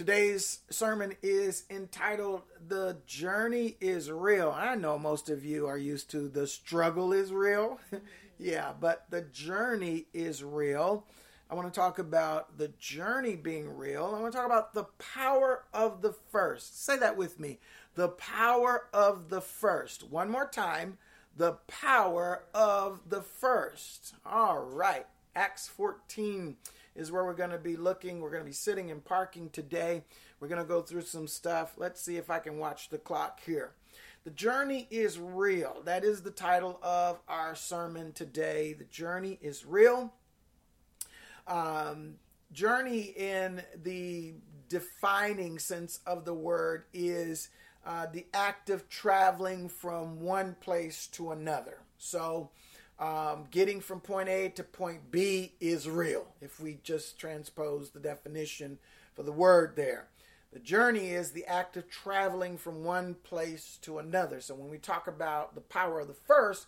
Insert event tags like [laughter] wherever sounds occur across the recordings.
Today's sermon is entitled The Journey is Real. I know most of you are used to the struggle is real. [laughs] yeah, but the journey is real. I want to talk about the journey being real. I want to talk about the power of the first. Say that with me. The power of the first. One more time. The power of the first. All right. Acts 14 is where we're going to be looking. We're going to be sitting and parking today. We're going to go through some stuff. Let's see if I can watch the clock here. The journey is real. That is the title of our sermon today. The journey is real. Um, journey in the defining sense of the word is uh, the act of traveling from one place to another. So, um, getting from point A to point B is real, if we just transpose the definition for the word there. The journey is the act of traveling from one place to another. So when we talk about the power of the first,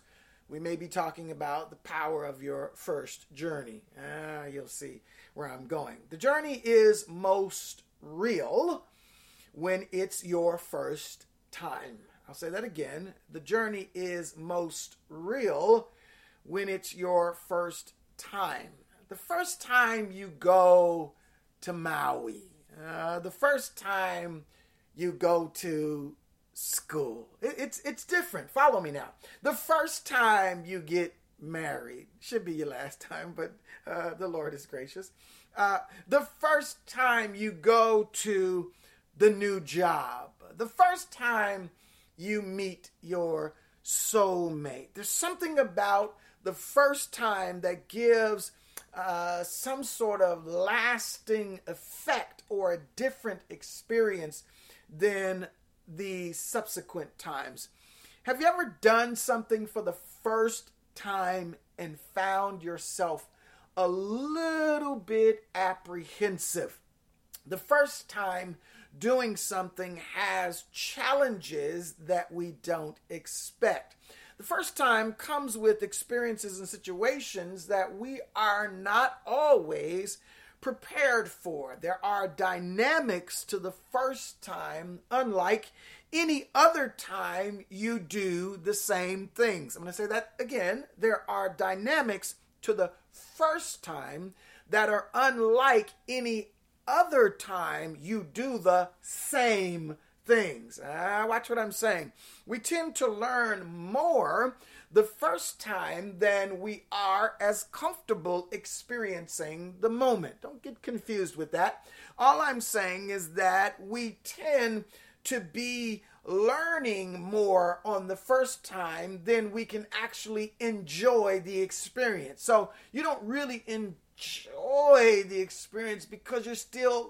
we may be talking about the power of your first journey. Ah, you'll see where I'm going. The journey is most real when it's your first time. I'll say that again. The journey is most real when it's your first time. The first time you go to Maui, uh, the first time you go to school, it, it's it's different. Follow me now. The first time you get married should be your last time, but uh, the Lord is gracious. Uh, the first time you go to the new job, the first time you meet your soulmate. There's something about the first time that gives uh, some sort of lasting effect or a different experience than the subsequent times. Have you ever done something for the first time and found yourself a little bit apprehensive? The first time doing something has challenges that we don't expect. The first time comes with experiences and situations that we are not always prepared for. There are dynamics to the first time, unlike any other time you do the same things. I'm going to say that again. There are dynamics to the first time that are unlike any other time you do the same things. Ah, watch what I'm saying. We tend to learn more the first time than we are as comfortable experiencing the moment. Don't get confused with that. All I'm saying is that we tend to be learning more on the first time than we can actually enjoy the experience. So you don't really enjoy the experience because you're still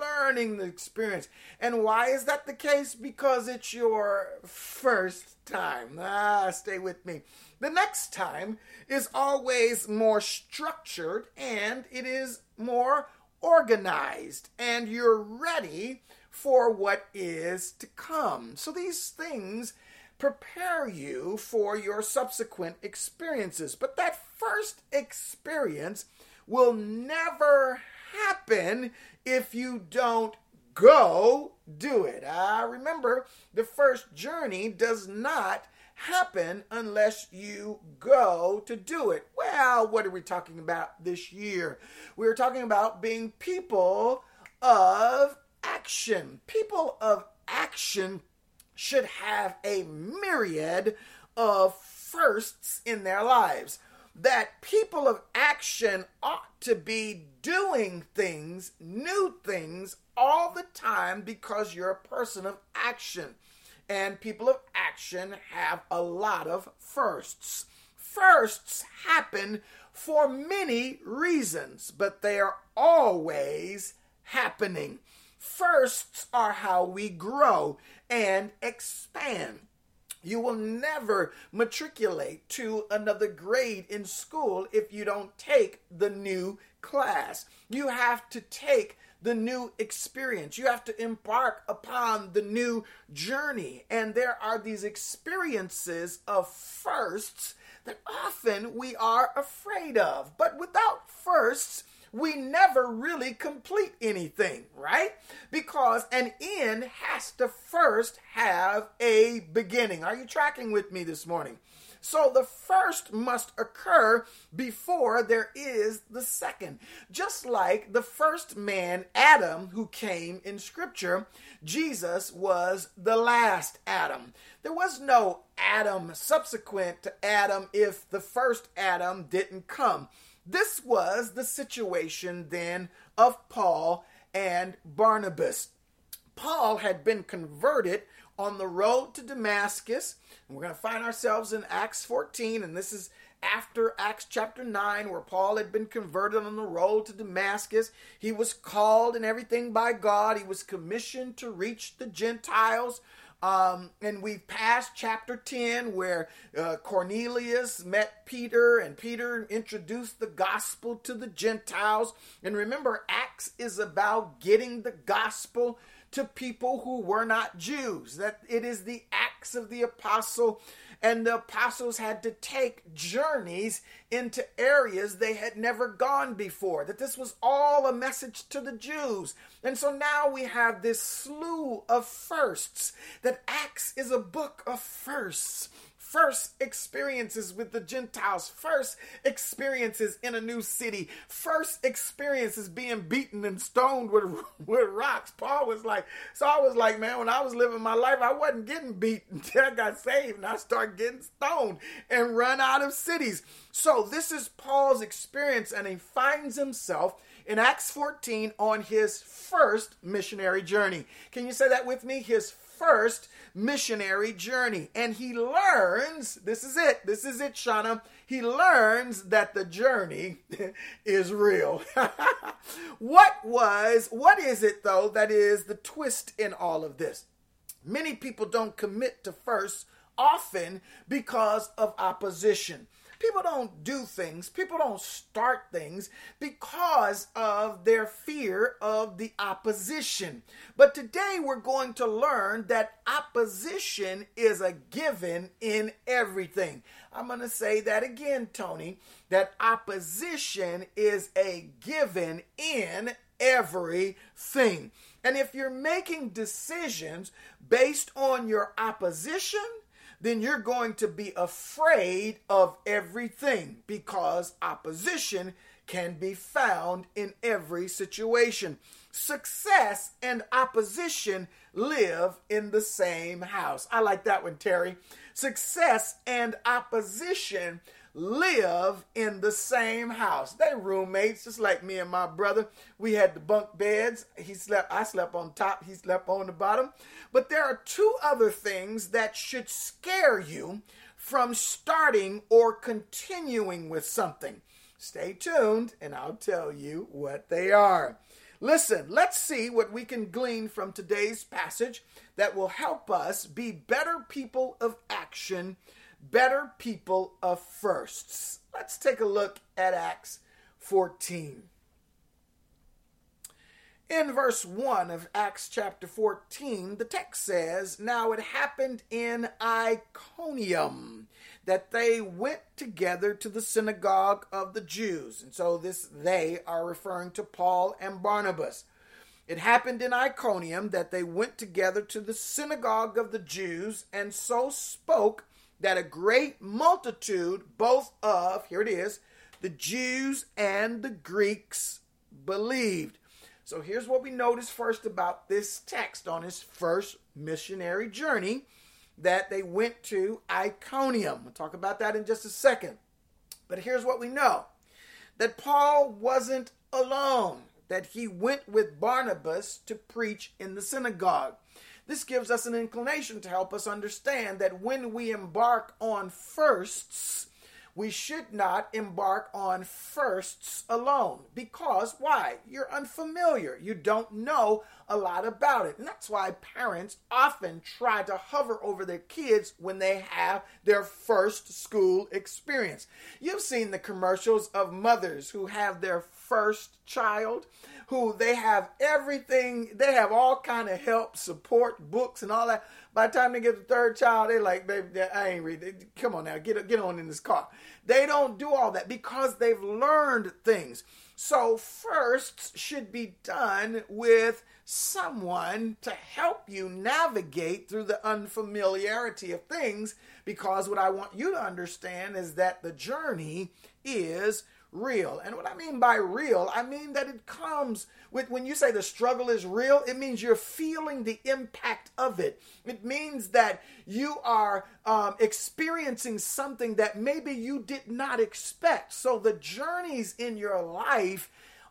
learning the experience. And why is that the case? Because it's your first time. Ah, stay with me. The next time is always more structured and it is more organized, and you're ready for what is to come. So these things prepare you for your subsequent experiences. But that first experience will never happen if you don't go do it. I remember the first journey does not happen unless you go to do it. Well, what are we talking about this year? We're talking about being people of action. People of action should have a myriad of firsts in their lives that people of action ought to be doing things, new things, all the time because you're a person of action. And people of action have a lot of firsts. Firsts happen for many reasons, but they are always happening. Firsts are how we grow and expand. You will never matriculate to another grade in school if you don't take the new class. You have to take the new experience. You have to embark upon the new journey. And there are these experiences of firsts that often we are afraid of. But without firsts, we never really complete anything, right? Because an end has to first have a beginning. Are you tracking with me this morning? So the first must occur before there is the second. Just like the first man, Adam, who came in Scripture, Jesus was the last Adam. There was no Adam subsequent to Adam if the first Adam didn't come. This was the situation then of Paul and Barnabas. Paul had been converted on the road to Damascus. And we're going to find ourselves in Acts 14, and this is after Acts chapter 9, where Paul had been converted on the road to Damascus. He was called and everything by God. He was commissioned to reach the Gentiles. Um, and we've passed chapter 10 where uh, Cornelius met Peter and Peter introduced the gospel to the Gentiles. And remember, Acts is about getting the gospel to people who were not Jews. That it is the acts of the apostle, and the apostles had to take journeys into areas they had never gone before. That this was all a message to the Jews. And so now we have this slew of firsts, that Acts is a book of firsts first experiences with the Gentiles, first experiences in a new city, first experiences being beaten and stoned with, [laughs] with rocks. Paul was like, so I was like, man, when I was living my life, I wasn't getting beat [laughs] until I got saved and I started getting stoned and run out of cities. So this is Paul's experience, and he finds himself in Acts 14 on his first missionary journey. Can you say that with me? His first missionary journey. And he learns this is it, this is it, Shauna. He learns that the journey [laughs] is real. [laughs] what was, what is it though that is the twist in all of this? Many people don't commit to first often because of opposition. People don't do things, people don't start things because of their fear of the opposition. But today we're going to learn that opposition is a given in everything. I'm going to say that again, Tony, that opposition is a given in everything. And if you're making decisions based on your opposition, then you're going to be afraid of everything because opposition can be found in every situation. Success and opposition live in the same house. I like that one, Terry. Success and opposition live in the same house. They roommates, just like me and my brother. We had the bunk beds. He slept, I slept on top, he slept on the bottom. But there are two other things that should scare you from starting or continuing with something. Stay tuned and I'll tell you what they are. Listen, let's see what we can glean from today's passage that will help us be better people of action better people of firsts. Let's take a look at Acts 14. In verse 1 of Acts chapter 14, the text says, Now it happened in Iconium that they went together to the synagogue of the Jews. And so this they are referring to Paul and Barnabas. It happened in Iconium that they went together to the synagogue of the Jews and so spoke that a great multitude, both of, here it is, the Jews and the Greeks believed. So here's what we notice first about this text on his first missionary journey that they went to Iconium. We'll talk about that in just a second. But here's what we know that Paul wasn't alone, that he went with Barnabas to preach in the synagogue. This gives us an inclination to help us understand that when we embark on firsts, we should not embark on firsts alone. Because why? You're unfamiliar. You don't know a lot about it. And that's why parents often try to hover over their kids when they have their first school experience. You've seen the commercials of mothers who have their first child who they have everything, they have all kind of help, support, books, and all that. By the time they get the third child, they're like, baby, I ain't reading. Come on now, get get on in this car. They don't do all that because they've learned things. So, firsts should be done with someone to help you navigate through the unfamiliarity of things because what I want you to understand is that the journey is real. And what I mean by real, I mean that it comes with when you say the struggle is real, it means you're feeling the impact of it. It means that you are um, experiencing something that maybe you did not expect. So the journeys in your life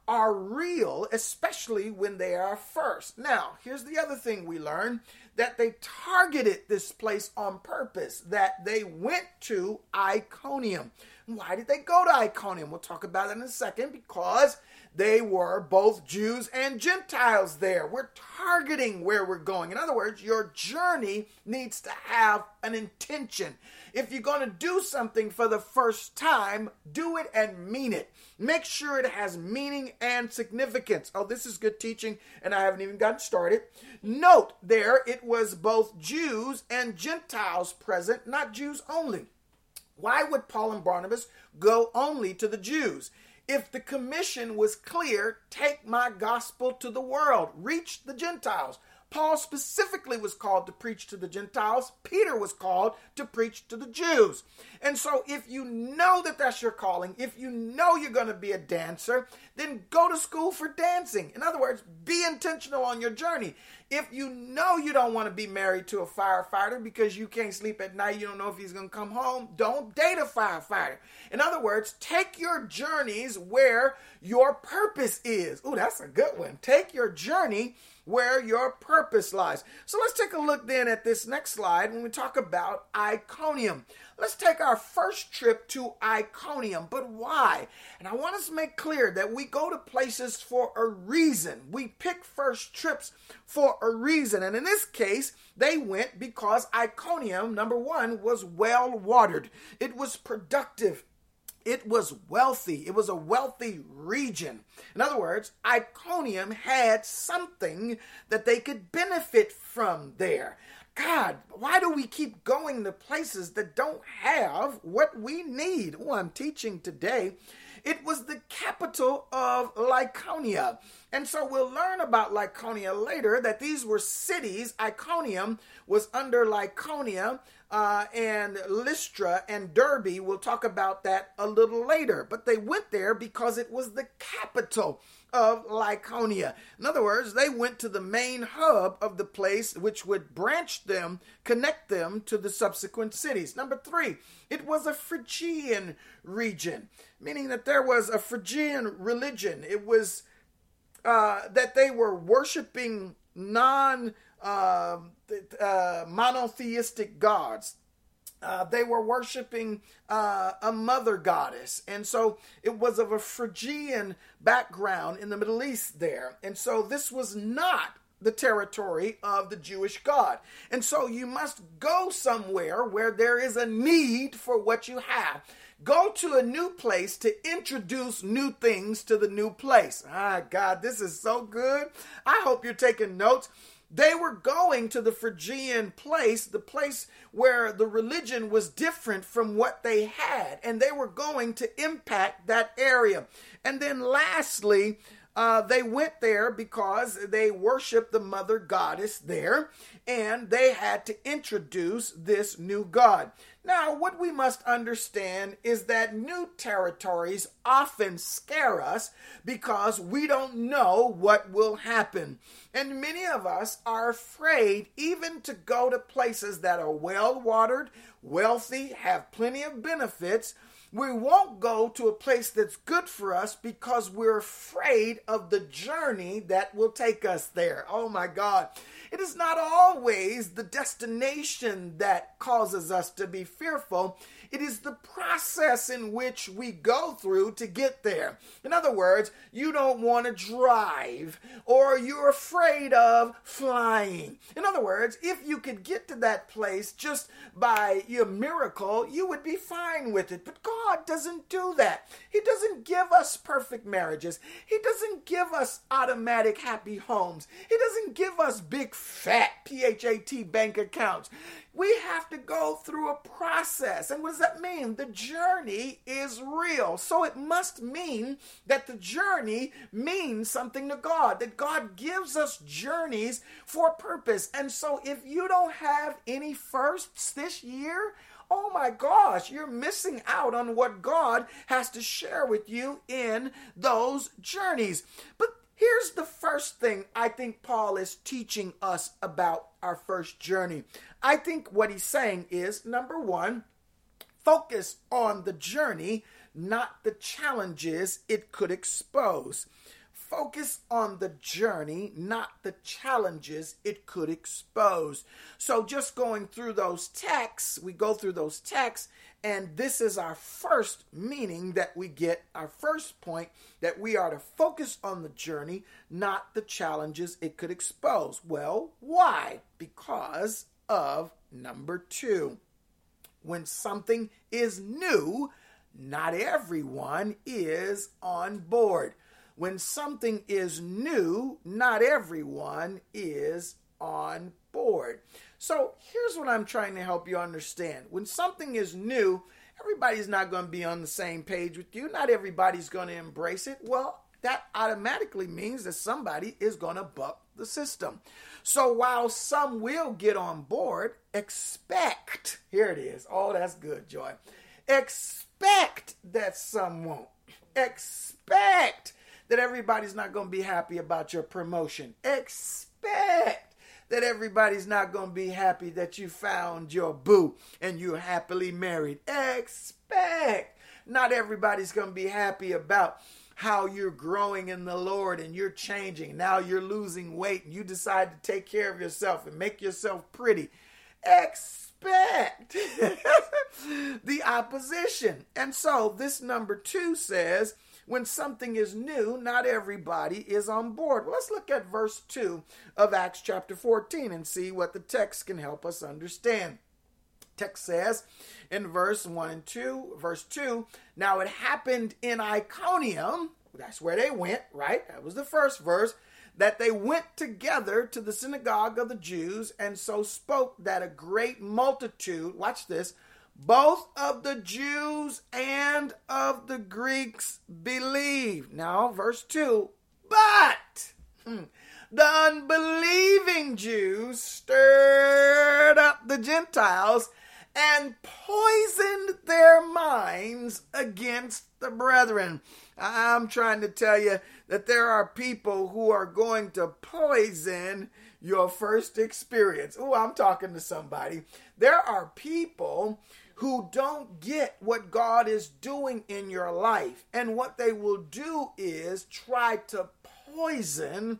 are real, especially when they are first. Now, here's the other thing we learn that they targeted this place on purpose, that they went to Iconium. Why did they go to Iconium? We'll talk about it in a second because they were both Jews and Gentiles there. We're targeting where we're going. In other words, your journey needs to have an intention. If you're going to do something for the first time, do it and mean it. Make sure it has meaning and significance. Oh, this is good teaching, and I haven't even gotten started. Note there, it was both Jews and Gentiles present, not Jews only. Why would Paul and Barnabas go only to the Jews? If the commission was clear, take my gospel to the world, reach the Gentiles. Paul specifically was called to preach to the Gentiles. Peter was called to preach to the Jews. And so, if you know that that's your calling, if you know you're going to be a dancer, then go to school for dancing. In other words, be intentional on your journey. If you know you don't want to be married to a firefighter because you can't sleep at night, you don't know if he's going to come home, don't date a firefighter. In other words, take your journeys where your purpose is. Oh, that's a good one. Take your journey where your purpose lies. So let's take a look then at this next slide when we talk about Iconium. Let's take our first trip to Iconium, but why? And I want us to make clear that we go to places for a reason. We pick first trips for a reason. And in this case, they went because Iconium, number one, was well watered, it was productive, it was wealthy. It was a wealthy region. In other words, Iconium had something that they could benefit from there. God, why do we keep going to places that don't have what we need? Oh, I'm teaching today. It was the capital of Lycaonia. And so we'll learn about Lycaonia later that these were cities. Iconium was under Lycaonia uh, and Lystra and Derbe. We'll talk about that a little later. But they went there because it was the capital of Lycaonia. In other words, they went to the main hub of the place, which would branch them, connect them to the subsequent cities. Number three, it was a Phrygian region, meaning that there was a Phrygian religion. It was uh, that they were worshiping non uh, uh, monotheistic gods. Uh, they were worshiping uh, a mother goddess. And so it was of a Phrygian background in the Middle East there. And so this was not the territory of the Jewish God. And so you must go somewhere where there is a need for what you have. Go to a new place to introduce new things to the new place. Ah, God, this is so good. I hope you're taking notes. They were going to the Phrygian place, the place where the religion was different from what they had, and they were going to impact that area. And then lastly, uh, they went there because they worshiped the mother goddess there, and they had to introduce this new god. Now, what we must understand is that new territories often scare us because we don't know what will happen. And many of us are afraid even to go to places that are well watered, wealthy, have plenty of benefits. We won't go to a place that's good for us because we're afraid of the journey that will take us there. Oh my God. It is not always the destination that causes us to be fearful. It is the process in which we go through to get there. In other words, you don't want to drive or you're afraid of flying. In other words, if you could get to that place just by your miracle, you would be fine with it. But God doesn't do that. He doesn't give us perfect marriages. He doesn't give us automatic happy homes. He doesn't give us big fat PHAT bank accounts. We have to go through a process. And what does that mean? The journey is real. So it must mean that the journey means something to God, that God gives us journeys for purpose. And so if you don't have any firsts this year, oh my gosh, you're missing out on what God has to share with you in those journeys. But here's the first thing I think Paul is teaching us about our first journey. I think what he's saying is number one, focus on the journey, not the challenges it could expose. Focus on the journey, not the challenges it could expose. So, just going through those texts, we go through those texts, and this is our first meaning that we get, our first point that we are to focus on the journey, not the challenges it could expose. Well, why? Because of number two. When something is new, not everyone is on board when something is new, not everyone is on board. So here's what I'm trying to help you understand. When something is new, everybody's not going to be on the same page with you. Not everybody's going to embrace it. Well, that automatically means that somebody is going to buck the system. So while some will get on board, expect, here it is. Oh, that's good, Joy. Expect that some won't. Expect that everybody's not going to be happy about your promotion. Expect that everybody's not going to be happy that you found your boo and you're happily married. Expect not everybody's going to be happy about how you're growing in the Lord and you're changing. Now you're losing weight and you decide to take care of yourself and make yourself pretty. Expect [laughs] the opposition. And so this number two says, when something is new, not everybody is on board. Let's look at verse 2 of Acts chapter 14 and see what the text can help us understand. Text says in verse 1 and 2, verse 2, now it happened in Iconium, that's where they went, right? That was the first verse that they went together to the synagogue of the Jews and so spoke that a great multitude, watch this, both of the Jews and of the Greeks believe. Now, verse 2 But hmm, the unbelieving Jews stirred up the Gentiles and poisoned their minds against the brethren. I'm trying to tell you that there are people who are going to poison your first experience. Oh, I'm talking to somebody. There are people who don't get what God is doing in your life. And what they will do is try to poison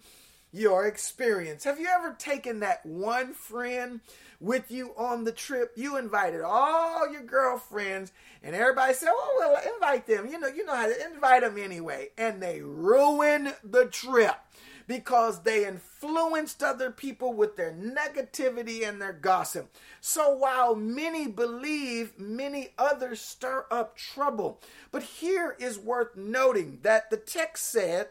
your experience. Have you ever taken that one friend with you on the trip? You invited all your girlfriends, and everybody said, "Oh well, invite them." You know, you know how to invite them anyway, and they ruin the trip because they influenced other people with their negativity and their gossip. So while many believe, many others stir up trouble. But here is worth noting that the text said,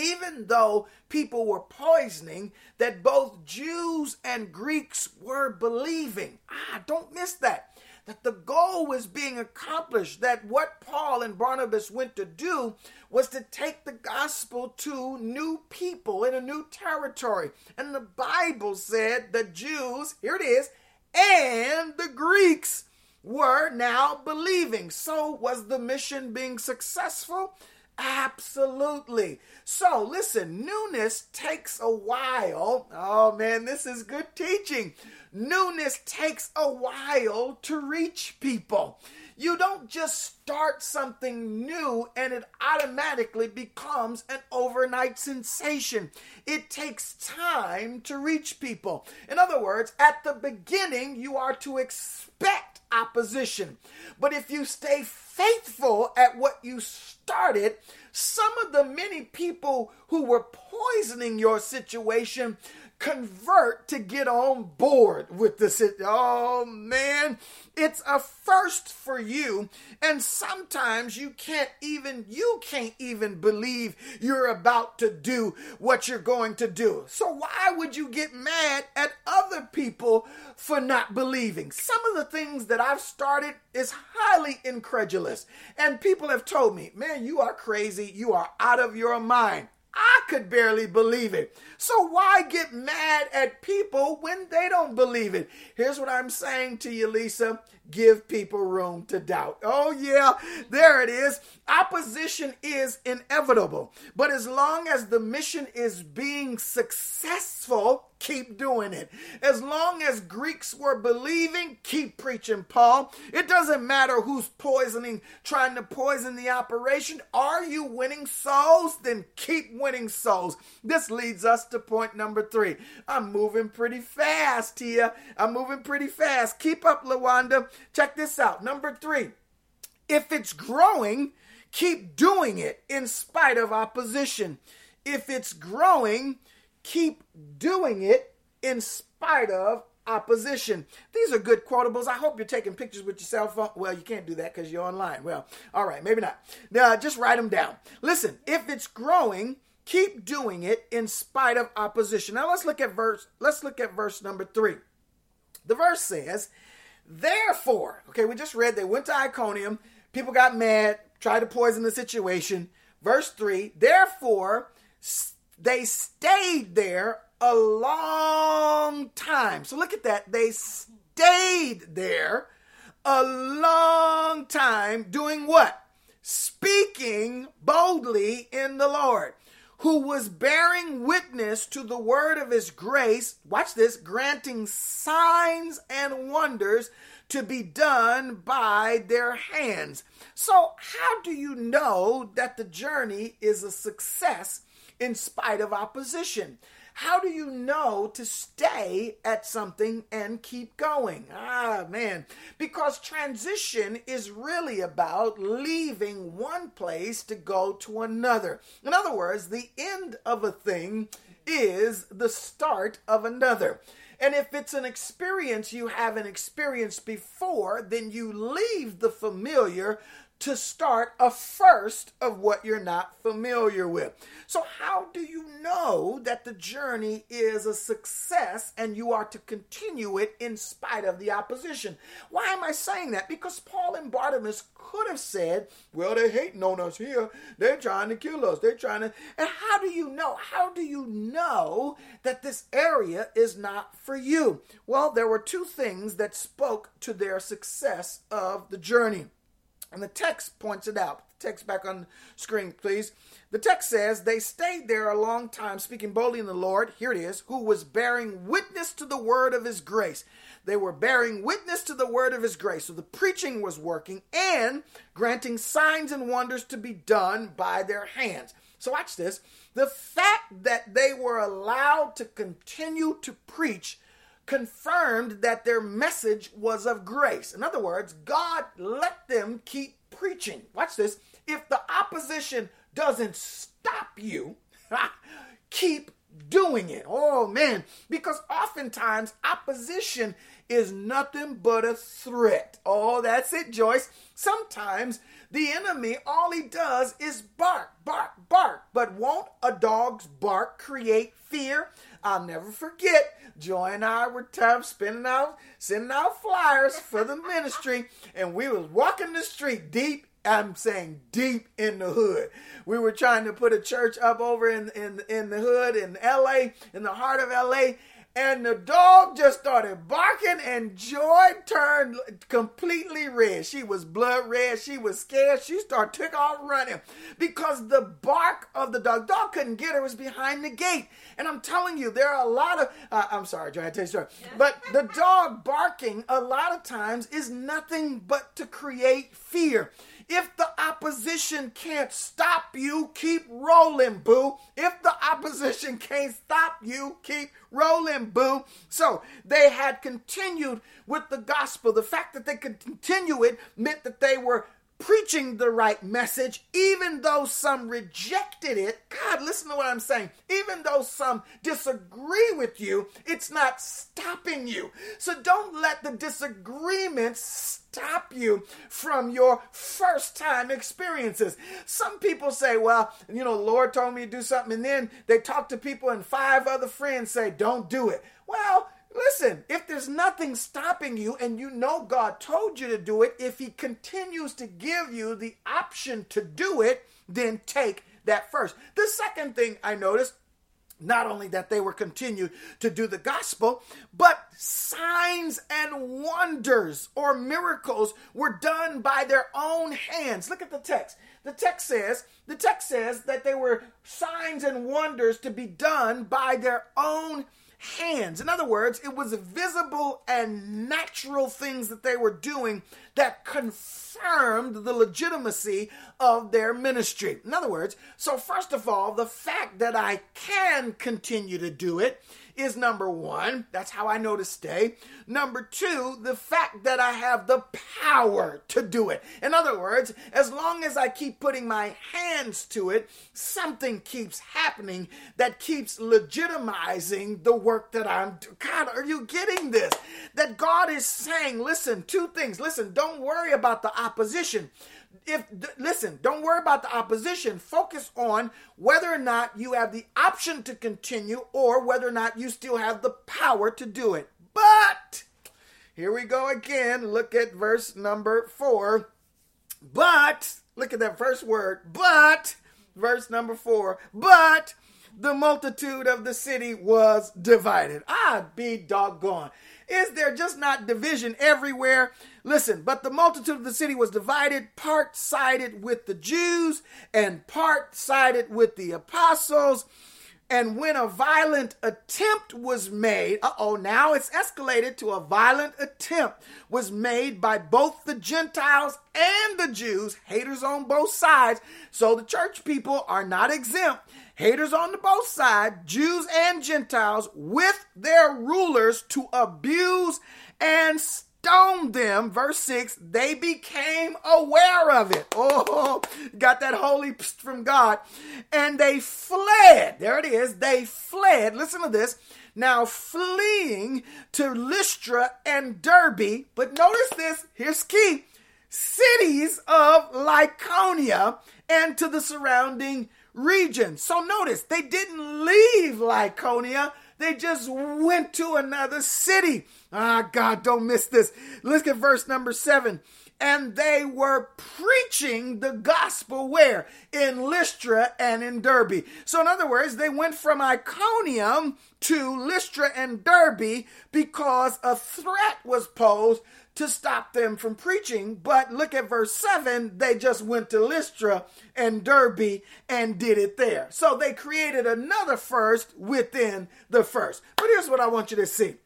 even though people were poisoning, that both Jews and Greeks were believing. Ah, don't miss that that the goal was being accomplished, that what Paul and Barnabas went to do was to take the gospel to new people in a new territory. And the Bible said the Jews, here it is, and the Greeks were now believing. So, was the mission being successful? Absolutely. So, listen, newness takes a while. Oh man, this is good teaching. Newness takes a while to reach people. You don't just start something new and it automatically becomes an overnight sensation. It takes time to reach people. In other words, at the beginning, you are to expect opposition. But if you stay faithful at what you started, some of the many people who were poisoning your situation convert to get on board with this. Oh man, it's a first for you. And sometimes you can't even, you can't even believe you're about to do what you're going to do. So why would you get mad at other people for not believing? Some of the things that I've started is highly incredulous. And people have told me, man, you are crazy. You are out of your mind. I could barely believe it. So why get mad at people when they don't believe it? Here's what I'm saying to you, Lisa. Give people room to doubt. Oh, yeah, there it is. Opposition is inevitable. But as long as the mission is being successful, keep doing it. As long as Greeks were believing, keep preaching, Paul. It doesn't matter who's poisoning, trying to poison the operation. Are you winning souls? Then keep winning souls. This leads us to point number three. I'm moving pretty fast here. I'm moving pretty fast. Keep up, Lawanda. Check this out. Number three. If it's growing, keep doing it in spite of opposition. If it's growing, keep doing it in spite of opposition. These are good quotables. I hope you're taking pictures with your cell phone. Well, you can't do that because you're online. Well, all right, maybe not. Now, just write them down. Listen, if it's growing, keep doing it in spite of opposition. Now let's look at verse. Let's look at verse number three. The verse says, "Therefore," okay, we just read they went to Iconium. People got mad, tried to poison the situation. Verse three. Therefore they stayed there a long time. So look at that. They stayed there a long time doing what? Speaking boldly in the Lord, who was bearing witness to the word of his grace. Watch this, granting signs and wonders to be done by their hands. So, how do you know that the journey is a success in spite of opposition. How do you know to stay at something and keep going? Ah, man. Because transition is really about leaving one place to go to another. In other words, the end of a thing is the start of another. And if it's an experience you haven't experienced before, then you leave the familiar to start a first of what you're not familiar with. So, how do you know that the journey is a success and you are to continue it in spite of the opposition? Why am I saying that? Because Paul and Barnabas could have said, Well, they're hating on us here. They're trying to kill us. They're trying to. And how do you know? How do you know that this area is not for you? Well, there were two things that spoke to their success of the journey. And the text points it out. The text back on screen, please. The text says, They stayed there a long time, speaking boldly in the Lord. Here it is, who was bearing witness to the word of his grace. They were bearing witness to the word of his grace. So the preaching was working and granting signs and wonders to be done by their hands. So watch this. The fact that they were allowed to continue to preach confirmed that their message was of grace. In other words, God let them keep preaching. Watch this. If the opposition doesn't stop you, [laughs] keep doing it. Oh man, because oftentimes opposition is nothing but a threat. Oh, that's it, Joyce. Sometimes the enemy, all he does is bark, bark, bark. But won't a dog's bark create fear? I'll never forget. Joy and I were tough, spinning out, sending out flyers for the ministry, and we was walking the street deep. I'm saying deep in the hood. We were trying to put a church up over in in in the hood in L.A. in the heart of L.A and the dog just started barking and joy turned completely red. She was blood red. She was scared. She started took off running because the bark of the dog dog couldn't get her. It was behind the gate. And i'm telling you there are a lot of uh, i'm sorry joy i tell you story. But the dog barking a lot of times is nothing but to create fear if the opposition can't stop you, keep rolling, boo. If the opposition can't stop you, keep rolling, boo. So they had continued with the gospel. The fact that they could continue it meant that they were preaching the right message, even though some rejected it. God, listen to what I'm saying. Even though some disagree with you, it's not stopping you. So don't let the disagreements stop you from your first time experiences. Some people say, well, you know, Lord told me to do something, and then they talk to people, and five other friends say, don't do it. Well, Listen, if there's nothing stopping you and you know God told you to do it, if He continues to give you the option to do it, then take that first. The second thing I noticed not only that they were continued to do the gospel, but signs and wonders or miracles were done by their own hands. Look at the text. The text says, the text says that they were signs and wonders to be done by their own hands. In other words, it was visible and natural things that they were doing that confirmed the legitimacy of their ministry. In other words, so first of all, the fact that I can continue to do it is number one. That's how I know to stay. Number two, the fact that I have the power to do it. In other words, as long as I keep putting my hands to it, something keeps happening that keeps legitimizing the work that I'm doing. God, are you getting this? That God is saying, listen, two things. Listen, don't worry about the opposition if listen, don't worry about the opposition. Focus on whether or not you have the option to continue or whether or not you still have the power to do it. But here we go again. Look at verse number 4. But look at that first word. But verse number 4. But the multitude of the city was divided. I'd be doggone. Is there just not division everywhere? Listen, but the multitude of the city was divided, part sided with the Jews and part sided with the apostles. And when a violent attempt was made, uh oh, now it's escalated to a violent attempt was made by both the Gentiles and the Jews, haters on both sides. So the church people are not exempt. Haters on the both sides, Jews and Gentiles, with their rulers to abuse and stoned them, verse 6, they became aware of it. Oh, got that holy from God. And they fled. There it is. They fled. Listen to this. Now fleeing to Lystra and Derbe. But notice this. Here's key. Cities of Lycaonia and to the surrounding region. So notice they didn't leave Lycaonia. They just went to another city. Ah, God, don't miss this. Look at verse number seven. And they were preaching the gospel where? In Lystra and in Derbe. So, in other words, they went from Iconium to Lystra and Derbe because a threat was posed to stop them from preaching. But look at verse 7 they just went to Lystra and Derbe and did it there. So they created another first within the first. But here's what I want you to see.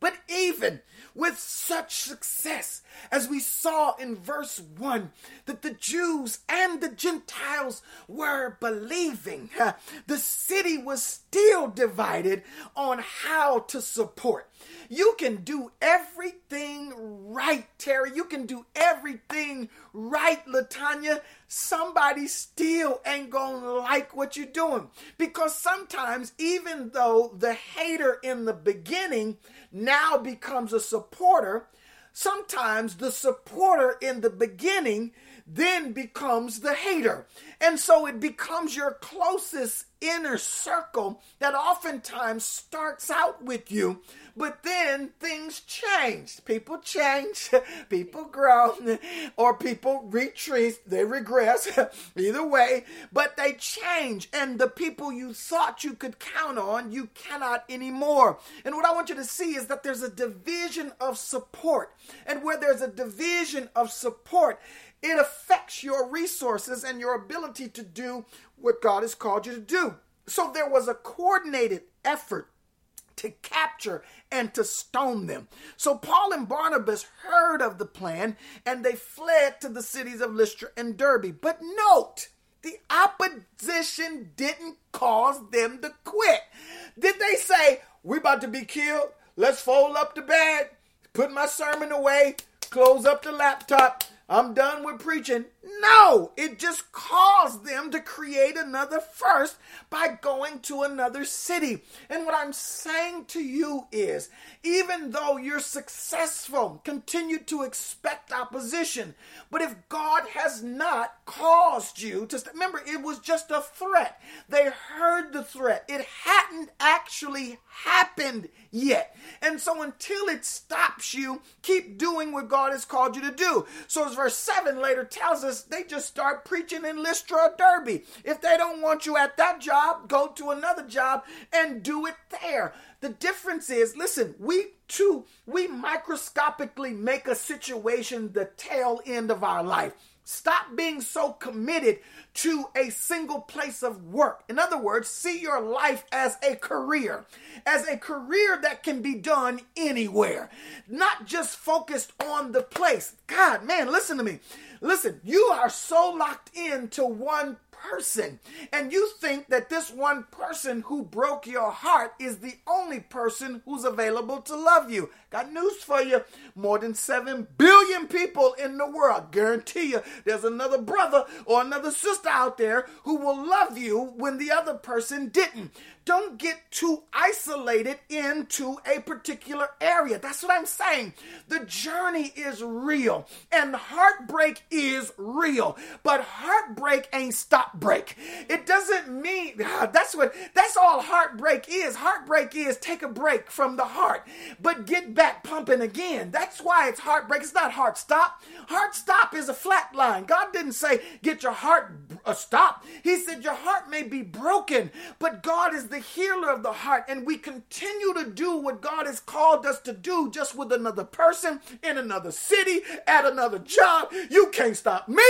But even with such success, as we saw in verse 1, that the Jews and the Gentiles were believing, [laughs] the city was still divided on how to support. You can do everything right, Terry. You can do everything right, Latanya. Somebody still ain't gonna like what you're doing. Because sometimes, even though the hater in the beginning now becomes a supporter, sometimes the supporter in the beginning then becomes the hater. And so it becomes your closest inner circle that oftentimes starts out with you, but then things change. People change, [laughs] people grow, [laughs] or people retreat, they regress, [laughs] either way, but they change. And the people you thought you could count on, you cannot anymore. And what I want you to see is that there's a division of support. And where there's a division of support, it affects your resources and your ability to do what God has called you to do. So there was a coordinated effort to capture and to stone them. So Paul and Barnabas heard of the plan and they fled to the cities of Lystra and Derbe. But note, the opposition didn't cause them to quit. Did they say, We're about to be killed? Let's fold up the bag, put my sermon away, close up the laptop, I'm done with preaching. No, it just caused them to create another first by going to another city. And what I'm saying to you is even though you're successful, continue to expect opposition. But if God has not caused you to remember, it was just a threat. They heard the threat, it hadn't actually happened yet. And so until it stops you, keep doing what God has called you to do. So verse 7 later tells us, they just start preaching in Lystra or Derbe. If they don't want you at that job, go to another job and do it there. The difference is, listen, we too, we microscopically make a situation the tail end of our life. Stop being so committed to a single place of work. In other words, see your life as a career, as a career that can be done anywhere, not just focused on the place. God, man, listen to me. Listen, you are so locked into one person. And you think that this one person who broke your heart is the only person who's available to love you. Got news for you. More than 7 billion people in the world. Guarantee you there's another brother or another sister out there who will love you when the other person didn't. Don't get too isolated into a particular area. That's what I'm saying. The journey is real and heartbreak is real, but heartbreak ain't stop break. It doesn't mean ah, that's what that's all heartbreak is. Heartbreak is take a break from the heart, but get back pumping again. That's why it's heartbreak. It's not heart stop. Heart stop is a flat line. God didn't say get your heart a stop. He said your heart may be broken, but God is the healer of the heart, and we continue to do what God has called us to do just with another person in another city at another job. You can't stop me.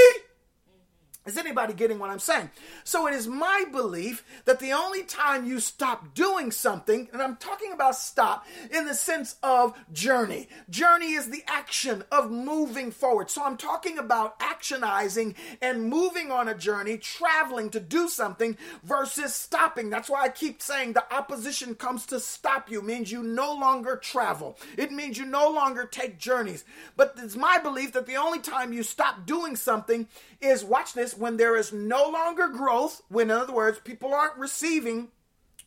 Is anybody getting what I'm saying? So it is my belief that the only time you stop doing something, and I'm talking about stop in the sense of journey. Journey is the action of moving forward. So I'm talking about actionizing and moving on a journey, traveling to do something versus stopping. That's why I keep saying the opposition comes to stop you, means you no longer travel. It means you no longer take journeys. But it's my belief that the only time you stop doing something is watch this when there is no longer growth, when in other words, people aren't receiving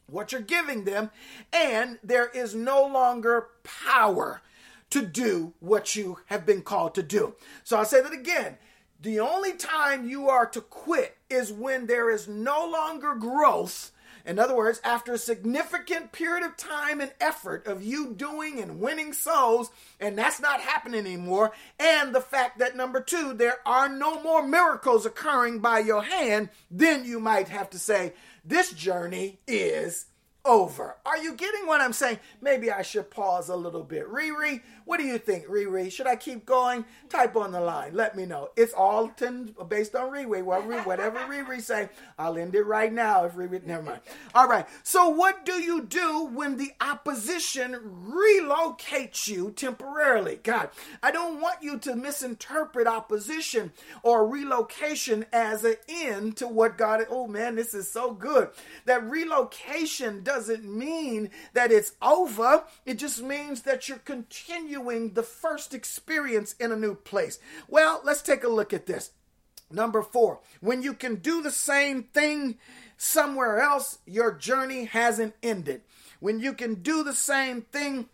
what you're giving them, and there is no longer power to do what you have been called to do. So I'll say that again. The only time you are to quit is when there is no longer growth in other words, after a significant period of time and effort of you doing and winning souls, and that's not happening anymore, and the fact that number two, there are no more miracles occurring by your hand, then you might have to say, this journey is over. Are you getting what I'm saying? Maybe I should pause a little bit. Riri, what do you think, Riri? Should I keep going? Type on the line. Let me know. It's all ten, based on Riri. Whatever Riri say, I'll end it right now. If Riri, never mind. All right. So what do you do when the opposition relocates you temporarily? God, I don't want you to misinterpret opposition or relocation as an end to what God. Oh man, this is so good. That relocation doesn't mean that it's over. It just means that you're continuing the first experience in a new place. Well, let's take a look at this. Number four, when you can do the same thing somewhere else, your journey hasn't ended. When you can do the same thing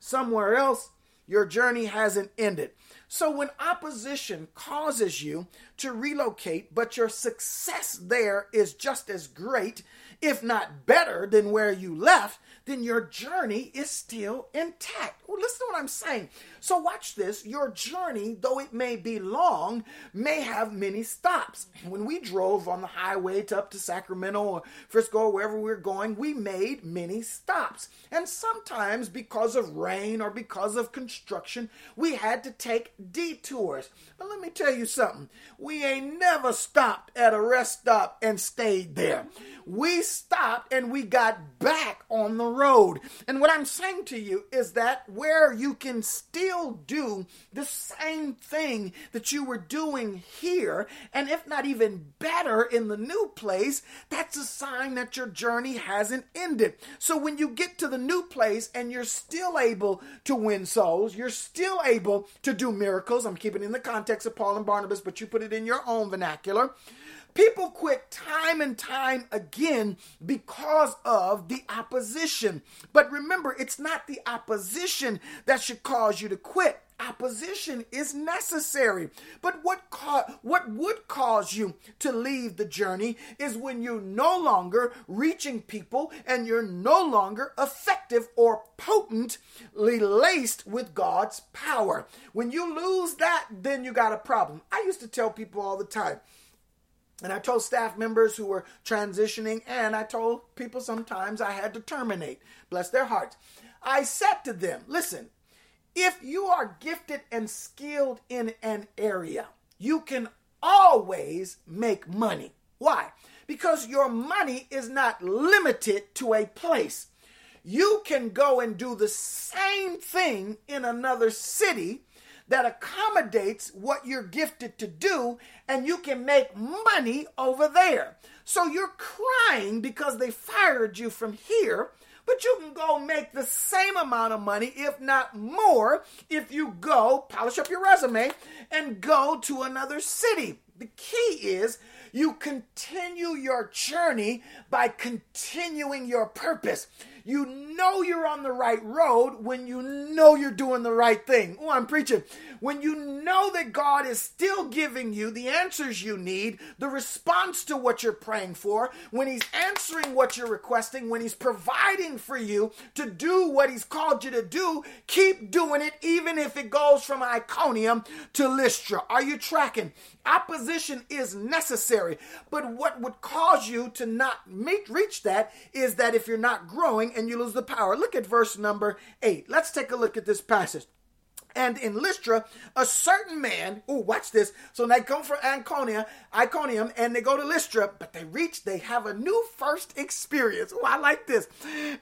somewhere else, your journey hasn't ended. So when opposition causes you to relocate, but your success there is just as great, if not better than where you left, then your journey is still intact. Well, listen to what I'm saying. So, watch this. Your journey, though it may be long, may have many stops. When we drove on the highway to up to Sacramento or Frisco or wherever we we're going, we made many stops. And sometimes, because of rain or because of construction, we had to take detours. But let me tell you something we ain't never stopped at a rest stop and stayed there. We stopped and we got back on the road. And what I'm saying to you is that where you can still do the same thing that you were doing here, and if not even better in the new place, that's a sign that your journey hasn't ended. So when you get to the new place and you're still able to win souls, you're still able to do miracles. I'm keeping in the context of Paul and Barnabas, but you put it in your own vernacular. People quit time and time again because of the opposition. But remember, it's not the opposition that should cause you to quit. Opposition is necessary. But what ca- what would cause you to leave the journey is when you're no longer reaching people and you're no longer effective or potently laced with God's power. When you lose that, then you got a problem. I used to tell people all the time, and I told staff members who were transitioning, and I told people sometimes I had to terminate. Bless their hearts. I said to them, listen, if you are gifted and skilled in an area, you can always make money. Why? Because your money is not limited to a place. You can go and do the same thing in another city that accommodates what you're gifted to do, and you can make money over there. So you're crying because they fired you from here, but you can go make the same amount of money, if not more, if you go polish up your resume and go to another city. The key is you continue your journey by continuing your purpose. You know you're on the right road when you know you're doing the right thing. Oh, I'm preaching. When you know that God is still giving you the answers you need, the response to what you're praying for, when He's answering what you're requesting, when He's providing for you to do what He's called you to do, keep doing it, even if it goes from Iconium to Lystra. Are you tracking? Opposition is necessary, but what would cause you to not meet, reach that is that if you're not growing and you lose the power. Look at verse number eight. Let's take a look at this passage. And in Lystra, a certain man, oh, watch this. So they come from Anconia, Iconium, and they go to Lystra, but they reach, they have a new first experience. Oh, I like this.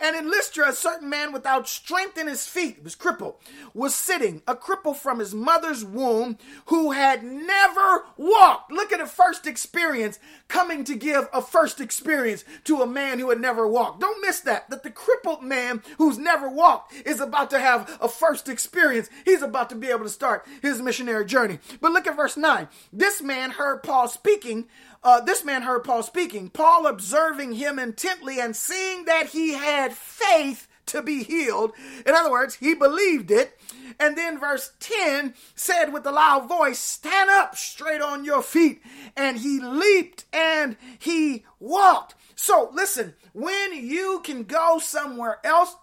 And in Lystra, a certain man without strength in his feet, was crippled, was sitting, a cripple from his mother's womb, who had never walked. Look at a first experience coming to give a first experience to a man who had never walked. Don't miss that, that the crippled man who's never walked is about to have a first experience. He's he's about to be able to start his missionary journey. But look at verse 9. This man heard Paul speaking. Uh, this man heard Paul speaking. Paul observing him intently and seeing that he had faith to be healed. In other words, he believed it. And then verse 10 said with a loud voice, Stand up straight on your feet. And he leaped and he walked. So listen, when you can go somewhere else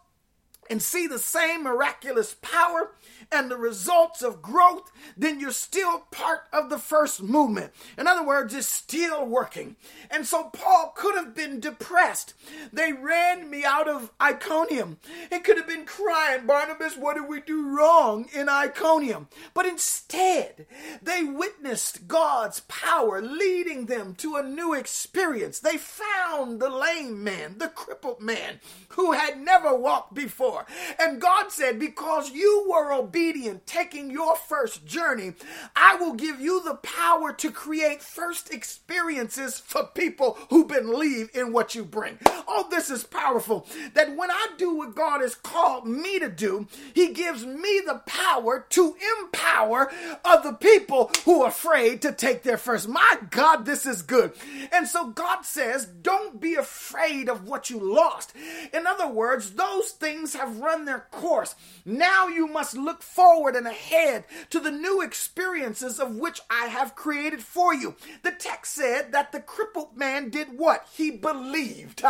and see the same miraculous power, and the results of growth, then you're still part of the first movement. In other words, it's still working. And so Paul could have been depressed. They ran me out of Iconium. He could have been crying, Barnabas, what did we do wrong in Iconium? But instead, they witnessed God's power leading them to a new experience. They found the lame man, the crippled man who had never walked before. And God said, Because you were obedient, obedient, taking your first journey, I will give you the power to create first experiences for people who believe in what you bring. Oh, this is powerful. That when I do what God has called me to do, He gives me the power to empower other people who are afraid to take their first. My God, this is good. And so God says, don't be afraid of what you lost. In other words, those things have run their course. Now you must look forward and ahead to the new experiences of which I have created for you. The text said that the crippled man did what? He believed.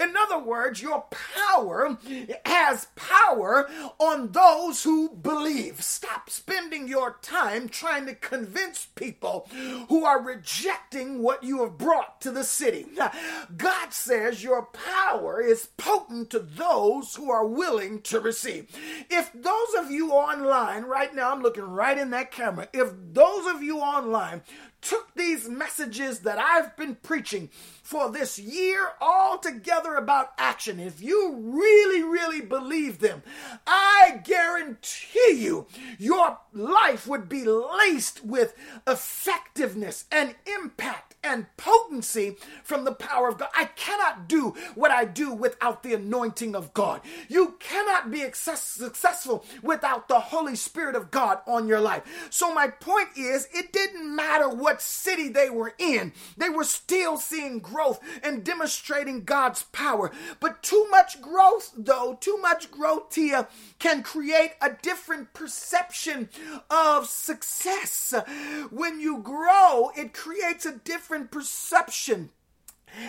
In other words, your power has power on those who believe. Stop spending your time trying to convince people who are rejecting what you have brought to the city. God says your power is potent to those who are willing to receive. If those of you online right now, I'm looking right in that camera, if those of you online took these messages that I've been preaching for this year all together about action, if you really, really believe them, I guarantee you your life would be laced with effectiveness and impact and potency from the power of God. I cannot do what I do without the anointing of God. You cannot be successful without the Holy Spirit of God on your life. So, my point is, it didn't matter what city they were in, they were still seeing growth and demonstrating God's power. But too much growth, though, too much growth, Tia, can create a different perception of success. When you grow, it creates a different perception.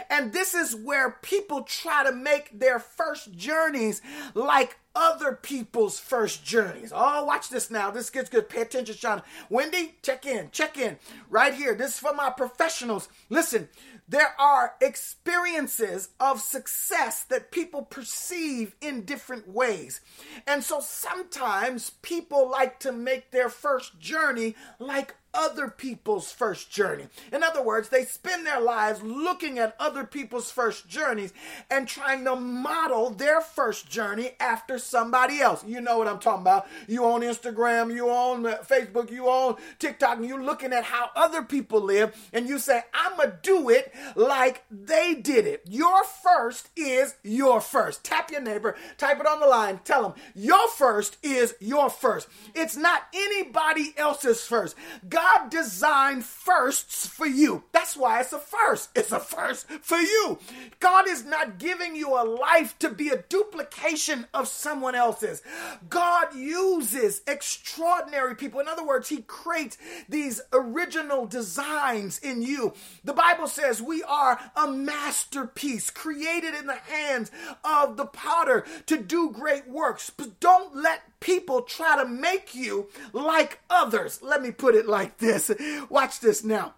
And this is where people try to make their first journeys like other people's first journeys. Oh, watch this now. This gets good. Pay attention, Sean. Wendy, check in. Check in. Right here. This is for my professionals. Listen, there are experiences of success that people perceive in different ways. And so sometimes people like to make their first journey like other people's first journey. In other words, they spend their lives looking at other people's first journeys and trying to model their first journey after somebody else. You know what I'm talking about. You on Instagram, you on Facebook, you on TikTok, and you're looking at how other people live, and you say, I'm going to do it like they did it. Your first is your first. Tap your neighbor, type it on the line, tell them, your first is your first. It's not anybody else's first. God God designed firsts for you. That's why it's a first. It's a first for you. God is not giving you a life to be a duplication of someone else's. God uses extraordinary people. In other words, He creates these original designs in you. The Bible says we are a masterpiece created in the hands of the potter to do great works. But don't let people try to make you like others. Let me put it like this. Watch this now.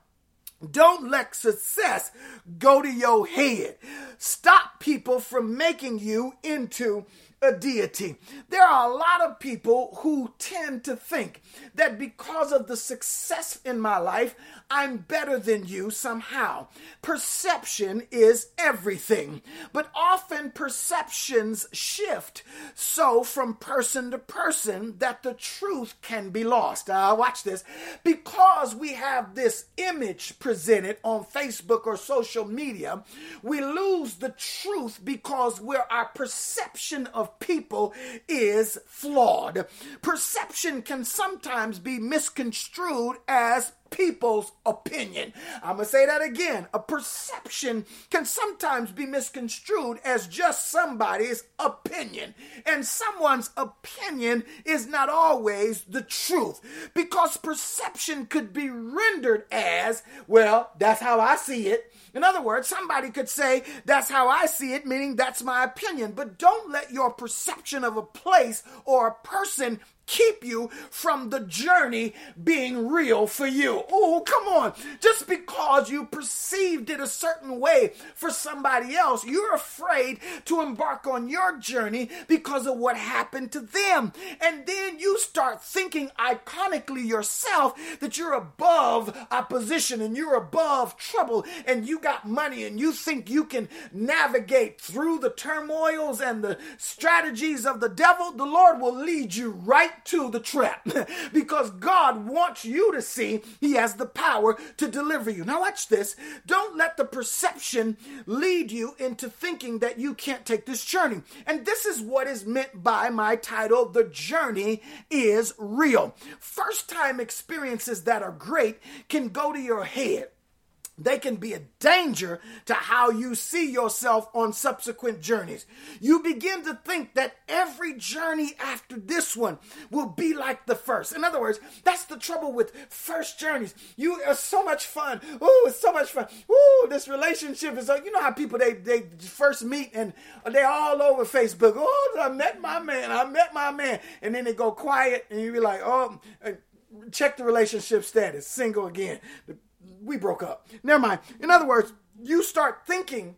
Don't let success go to your head. Stop people from making you into a deity. There are a lot of people who tend to think that because of the success in my life, I'm better than you somehow. Perception is everything, but often perceptions shift so from person to person that the truth can be lost. Uh, watch this. Because we have this image presented on Facebook or social media, we lose the truth because where our perception of people is flawed. Perception can sometimes be misconstrued as people's opinion. I'm going to say that again. A perception can sometimes be misconstrued as just somebody's opinion. And someone's opinion is not always the truth because perception could be rendered as, well, that's how I see it. In other words, somebody could say, that's how I see it, meaning that's my opinion. But don't let your perception of a place or a person keep you from the journey being real for you. Oh, come on. Just because you perceived it a certain way for somebody else, you're afraid to embark on your journey because of what happened to them. And then you start thinking iconically yourself that you're above opposition and you're above trouble and you got money and you think you can navigate through the turmoils and the strategies of the devil. The Lord will lead you right to the trap [laughs] because God wants you to see He has the power to deliver you. Now, watch this. Don't let the perception lead you into thinking that you can't take this journey. And this is what is meant by my title The Journey is Real. First time experiences that are great can go to your head they can be a danger to how you see yourself on subsequent journeys. You begin to think that every journey after this one will be like the first. In other words, that's the trouble with first journeys. You are so much fun. Oh, it's so much fun. Ooh, this relationship is so you know how people they they first meet and they're all over Facebook. Oh, I met my man. I met my man. And then they go quiet and you be like, oh, uh, check the relationship status, single again. The we broke up. Never mind. In other words, you start thinking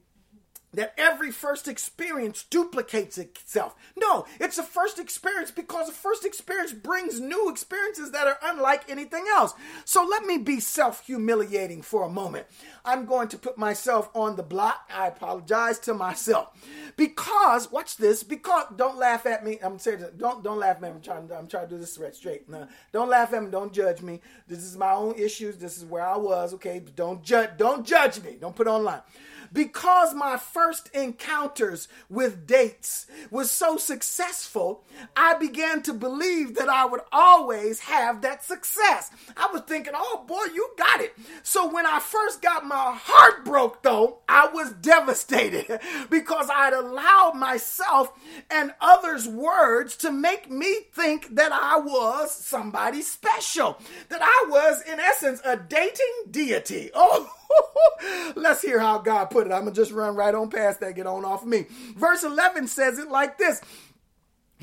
that every first experience duplicates itself. No, it's a first experience because a first experience brings new experiences that are unlike anything else. So let me be self humiliating for a moment. I'm going to put myself on the block. I apologize to myself because watch this. Because don't laugh at me. I'm saying don't don't laugh at me. I'm trying. I'm trying to do this right straight. No, don't laugh at me. Don't judge me. This is my own issues. This is where I was. Okay, don't judge. Don't judge me. Don't put online because my first encounters with dates was so successful, I began to believe that I would always have that success. I was thinking, oh boy, you got it. So when I first got my heart broke, though, I was devastated [laughs] because I'd allowed myself and others' words to make me think that I was somebody special, that I was, in essence, a dating deity. [laughs] Oh, [laughs] Let's hear how God put it. I'm going to just run right on past that, get on off of me. Verse 11 says it like this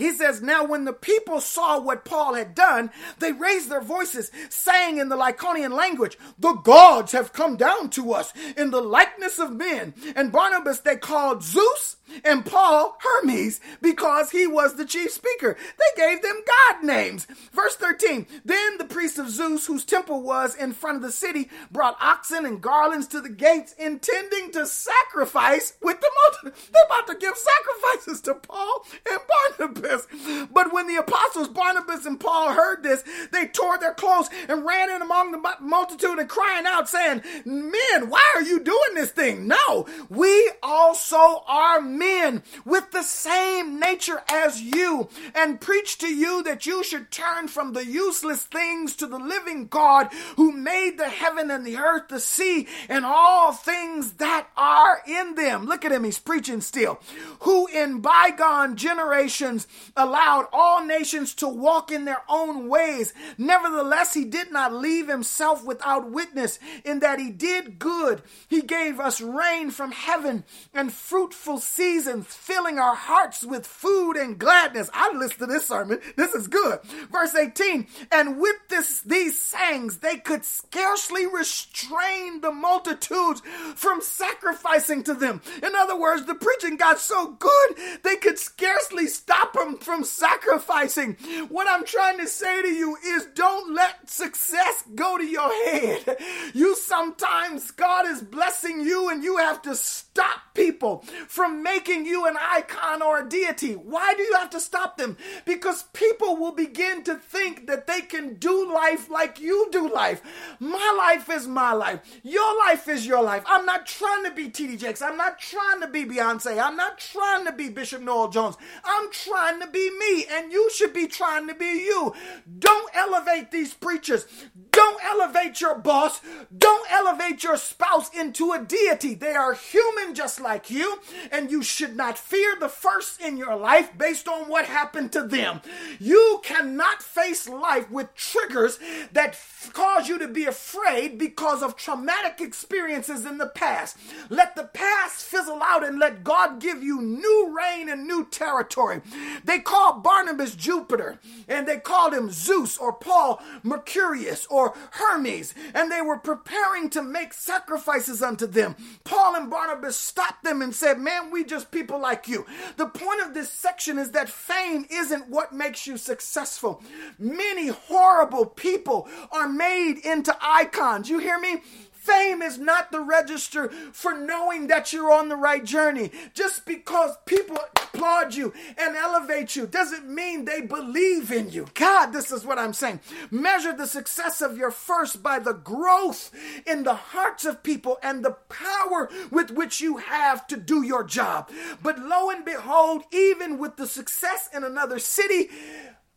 he says, Now when the people saw what Paul had done, they raised their voices, saying in the Lycaonian language, The gods have come down to us in the likeness of men. And Barnabas they called Zeus and Paul Hermes because he was the chief speaker. They gave them God names. Verse 13 Then the priests of Zeus, whose temple was in front of the city, brought oxen and garlands to the gates, intending to sacrifice with the multitude. [laughs] They're about to give sacrifices to Paul and Barnabas. But when the apostles Barnabas and Paul heard this, they tore their clothes and ran in among the multitude and crying out, saying, Men, why are you doing this thing? No, we also are men men with the same nature as you and preach to you that you should turn from the useless things to the living God who made the heaven and the earth, the sea, and all things that are in them. Look at him, he's preaching still. Who in bygone generations allowed all nations to walk in their own ways. Nevertheless, he did not leave himself without witness in that he did good. He gave us rain from heaven and fruitful seeds seasons, filling our hearts with food and gladness. I listen to this sermon. This is good. Verse 18, and with this, these sayings, they could scarcely restrain the multitudes from sacrificing to them. In other words, the preaching got so good, they could scarcely stop them from sacrificing. What I'm trying to say to you is don't let success go to your head. You sometimes, God is blessing you and you have to stop people from making making you an icon or a deity. Why do you have to stop them? Because people will begin to think that they can do life like you do life. My life is my life. Your life is your life. I'm not trying to be TD Jakes. I'm not trying to be Beyonce. I'm not trying to be Bishop Noel Jones. I'm trying to be me, and you should be trying to be you. Don't elevate these preachers. Don't elevate your boss. Don't elevate your spouse into a deity. They are human just like you, and you should not fear the first in your life based on what happened to them. You cannot face life with triggers that f- cause you to be afraid because of traumatic experiences in the past. Let the past fizzle out and let God give you new reign and new territory. They called Barnabas Jupiter, and they called him Zeus or Paul Mercurius or Hermes, and they were preparing to make sacrifices unto them. Paul and Barnabas stopped them and said, Man, we just people like you. The point of this section is that fame isn't what makes you successful. Many horrible people are made into icons. You hear me? Fame is not the register for knowing that you're on the right journey. Just because people applaud you and elevate you doesn't mean they believe in you. God, this is what I'm saying. Measure the success of your first by the growth in the hearts of people and the power with which you have to do your job. But lo and behold, even with the success in another city,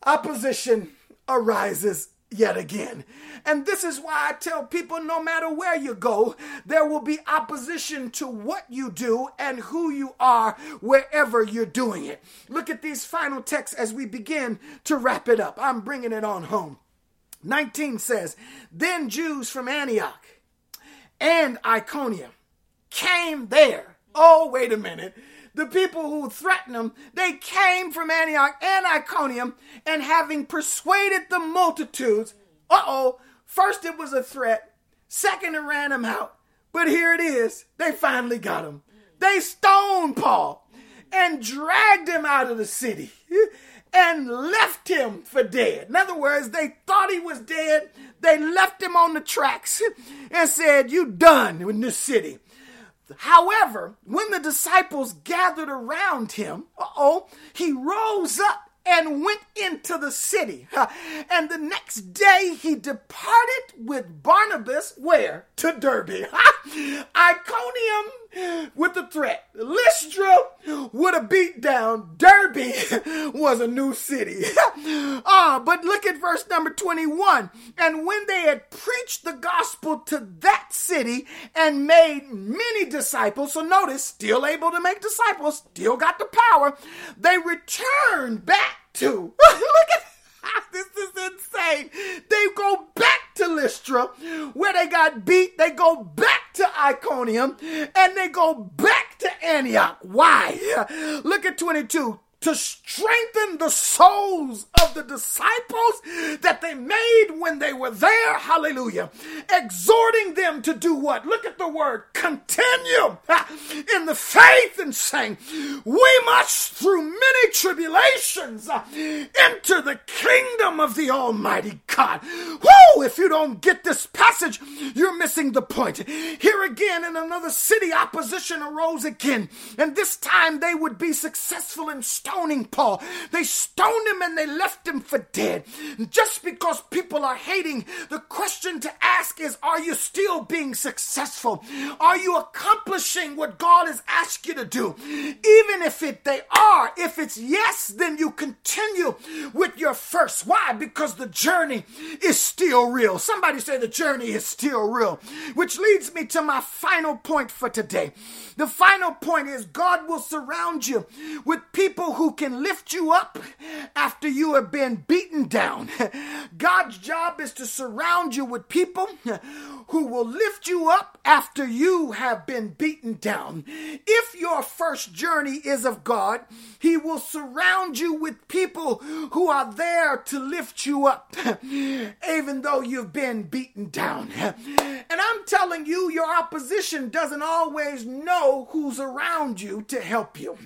opposition arises yet again. And this is why I tell people no matter where you go, there will be opposition to what you do and who you are wherever you're doing it. Look at these final texts as we begin to wrap it up. I'm bringing it on home. 19 says, Then Jews from Antioch and Iconium came there. Oh, wait a minute the people who threatened him, they came from Antioch and Iconium, and having persuaded the multitudes, uh oh, first it was a threat, second it ran him out, but here it is, they finally got him. they stoned Paul and dragged him out of the city and left him for dead. In other words, they thought he was dead. They left him on the tracks and said, You done in this city. However, when the disciples gathered around him, oh, he rose up and went into the city. [laughs] And the next day he departed with Barnabas where? To Derbe. [laughs] Iconium with the threat. Lystra would have beat down. Derbe [laughs] was a new city. [laughs] ah, but look at verse number 21. And when they had preached the gospel to that city and made many disciples, so notice, still able to make disciples, still got the power, they returned back to. [laughs] Look at [laughs] this is insane. They go back to Lystra where they got beat. They go back to Iconium and they go back to Antioch. Why? [laughs] Look at 22 to strengthen the souls of the disciples that they made when they were there. Hallelujah. Exhorting them to do what? Look at the word continue in the faith and saying, We must, through many tribulations, uh, enter the kingdom of the Almighty God. Whoa! If you don't get this passage, you're missing the point. Here again, in another city, opposition arose again, and this time they would be successful in stoning Paul. They stoned him and they left him for dead. Just because people are hating, the question to ask is Are you still being successful? Are you accomplishing what God has asked you to do? Even if it they are, if it's yes, then you continue with your first. Why? Because the journey is still real. Somebody say the journey is still real. Which leads me to my final point for today. The final point is God will surround you with people who can lift you up after you have been beaten down. [laughs] God's job is to surround you with people [laughs] who will lift you up after you have been beaten down. If your first journey is of God, He will surround you with people who are there to lift you up, [laughs] even though you've been beaten down. [laughs] And I'm telling you, your opposition doesn't always know who's around you to help you.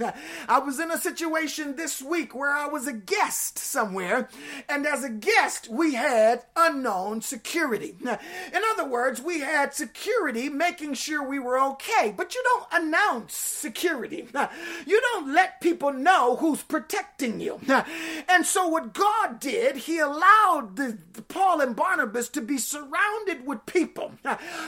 I was in a situation this week where I was a guest somewhere, and as a guest, we had unknown security. [laughs] In other words, we had security making sure we were okay, but you don't announce security. [laughs] You don't let people know who's protecting you. [laughs] And so, what God did, He allowed the, Paul and Barnabas to be surrounded with people.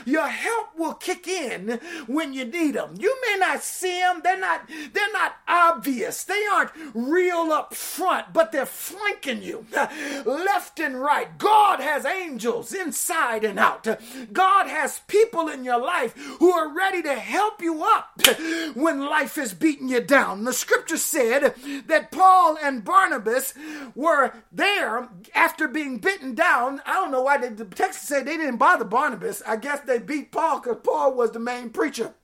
Your help will kick in when you need them. You may not see them; they're not they're not obvious. They aren't real up front, but they're flanking you left and right. God has angels inside and out. God has people in your life who are ready to help you up when life is beating you down. The scripture said that Paul and Barnabas were there after being beaten down. I don't know why the text said they didn't bother Barnabas. I guess they beat Paul because Paul was the main preacher.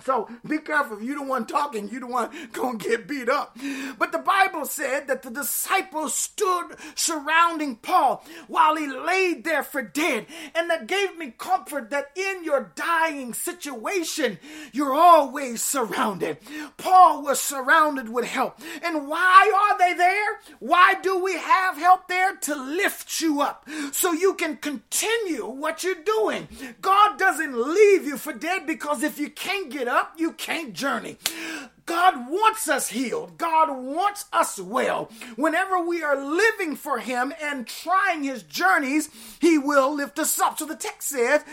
So be careful. If you the one talking, you're the one gonna get beat up. But the Bible said that the disciples stood surrounding Paul while he laid there for dead. And that gave me comfort that in your dying situation, you're always surrounded. Paul was surrounded with help. And why are they there? Why do we have help there? To lift you up so you can continue what you're doing. God doesn't leave you for dead because if you can't get up, you can't journey. God wants us healed. God wants us well. Whenever we are living for Him and trying His journeys, He will lift us up. So the text says,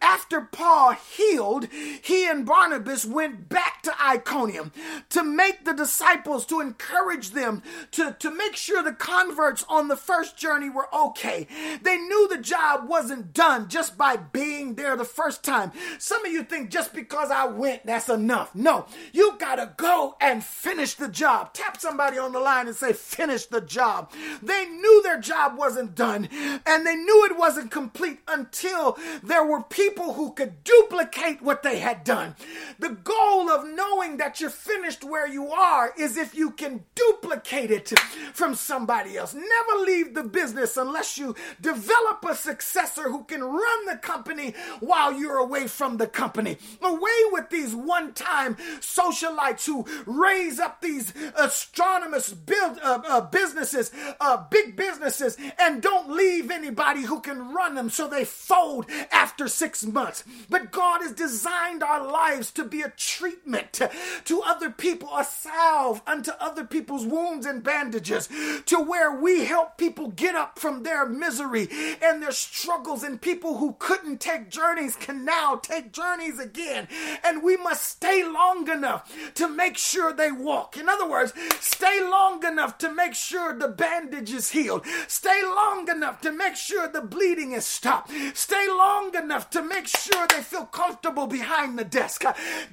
after Paul healed, he and Barnabas went back to Iconium to make the disciples, to encourage them, to, to make sure the converts on the first journey were okay. They knew the job wasn't done just by being there the first time. Some of you think just because I went, that's enough. No, you gotta go and finish the job. Tap somebody on the line and say, finish the job. They knew their job wasn't done and they knew it wasn't complete until there were people who could duplicate what they had done. The goal of knowing that you're finished where you are is if you can duplicate it from somebody else. Never leave the business unless you develop a successor who can run the company while you're away from the company. Away with these one time socialites who raise up these astronomers, build uh, uh, businesses, uh, big businesses, and don't leave anybody who can run them so they fold after six months. But God has designed our lives to be a treatment to other people, a salve unto other people's wounds and bandages, to where we help people get up from their misery and their struggles, and people who couldn't take journeys can now take journeys again. And we must stay long enough to make sure they walk. In other words, stay long enough to make sure the bandage is healed. Stay long enough to make sure the bleeding is stopped. Stay long enough to make sure they feel comfortable behind the desk.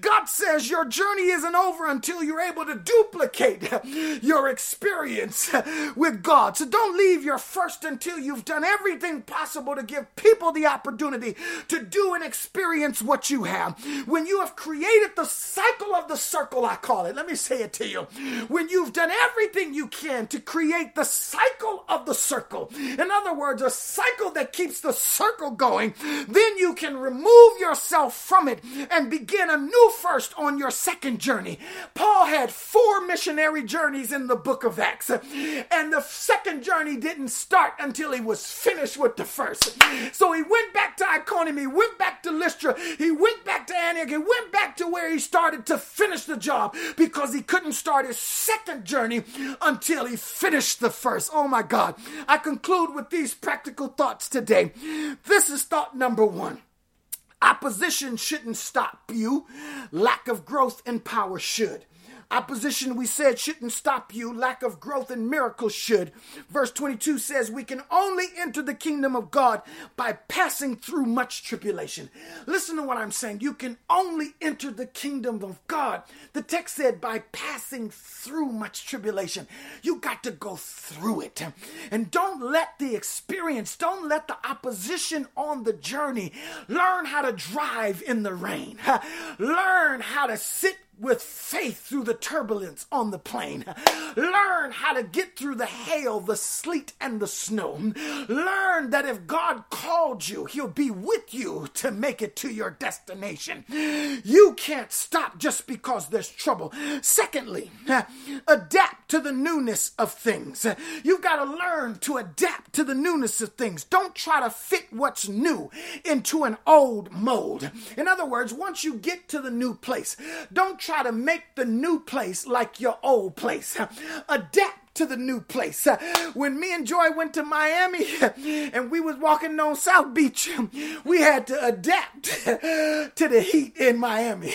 God says your journey isn't over until you're able to duplicate your experience with God. So don't leave your first until you've done everything possible to give people the opportunity to do and experience what you have. When you have created the cycle of the circle, I call it, let me say it to you. When you've done everything you can to create the cycle of the circle, in other words, a cycle that keeps the circle going, then you can remove yourself from it and begin a new first on your second journey. Paul had four missionary journeys in the book of Acts, and the second journey didn't start until he was finished with the first. So he went back to Iconium, he went back to Lystra, he went back to Antioch, he went back to where he started to finish the job because he couldn't start his second journey until he finished the first. Oh my God. I conclude with these practical thoughts today. This is thought number one. Opposition shouldn't stop you. Lack of growth and power should. Opposition, we said, shouldn't stop you. Lack of growth and miracles should. Verse 22 says, We can only enter the kingdom of God by passing through much tribulation. Listen to what I'm saying. You can only enter the kingdom of God. The text said, by passing through much tribulation. You got to go through it. And don't let the experience, don't let the opposition on the journey learn how to drive in the rain. [laughs] Learn how to sit with faith through the turbulence on the plane. Learn how to get through the hail, the sleet, and the snow. Learn that if God called you, He'll be with you to make it to your destination. You can't stop just because there's trouble. Secondly, adapt to the newness of things. You've got to learn to adapt to the newness of things. Don't try to fit what's new into an old mold. In other words, once you get to the new place, don't try to make the new place like your old place. [laughs] Adapt to the new place. Uh, when me and Joy went to Miami [laughs] and we was walking on South Beach, [laughs] we had to adapt [laughs] to the heat in Miami.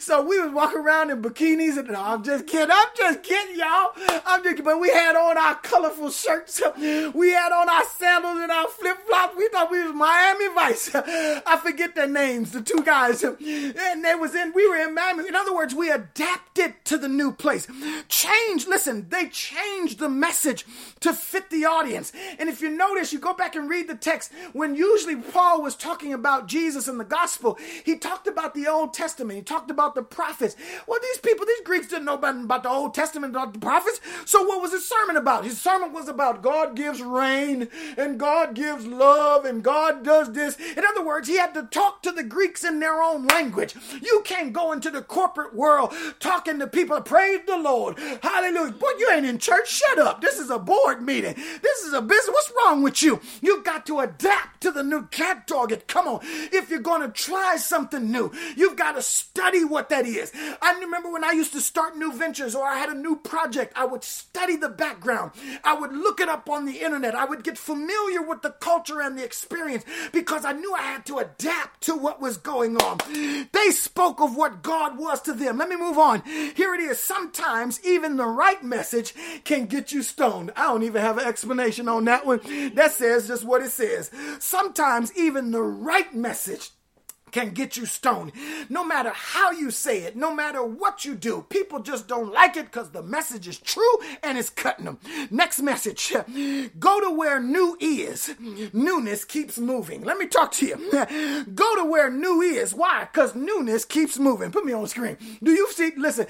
So we was walking around in bikinis and no, I'm just kidding. I'm just kidding, y'all. I'm just but we had on our colorful shirts. We had on our sandals and our flip-flops. We thought we was Miami Vice. I forget their names, the two guys. And they was in, we were in Miami. In other words, we adapted to the new place. Change, listen, they changed change the message to fit the audience. And if you notice, you go back and read the text, when usually Paul was talking about Jesus in the gospel, he talked about the Old Testament, he talked about the prophets. Well, these people, these Greeks didn't know about the Old Testament, about the prophets. So what was his sermon about? His sermon was about God gives rain and God gives love and God does this. In other words, he had to talk to the Greeks in their own language. You can't go into the corporate world talking to people, praise the Lord, hallelujah. But you ain't in church shut up. This is a board meeting. This is a business. What's wrong with you? You've got to adapt to the new cat target. Come on. If you're going to try something new, you've got to study what that is. I remember when I used to start new ventures or I had a new project, I would study the background. I would look it up on the internet. I would get familiar with the culture and the experience because I knew I had to adapt to what was going on. They spoke of what God was to them. Let me move on. Here it is. Sometimes even the right message can get you stoned. I don't even have an explanation on that one. That says just what it says. Sometimes even the right message can get you stoned. No matter how you say it, no matter what you do, people just don't like it because the message is true and it's cutting them. Next message [laughs] go to where new is. Newness keeps moving. Let me talk to you. [laughs] Go to where new is. Why? Because newness keeps moving. Put me on screen. Do you see? Listen,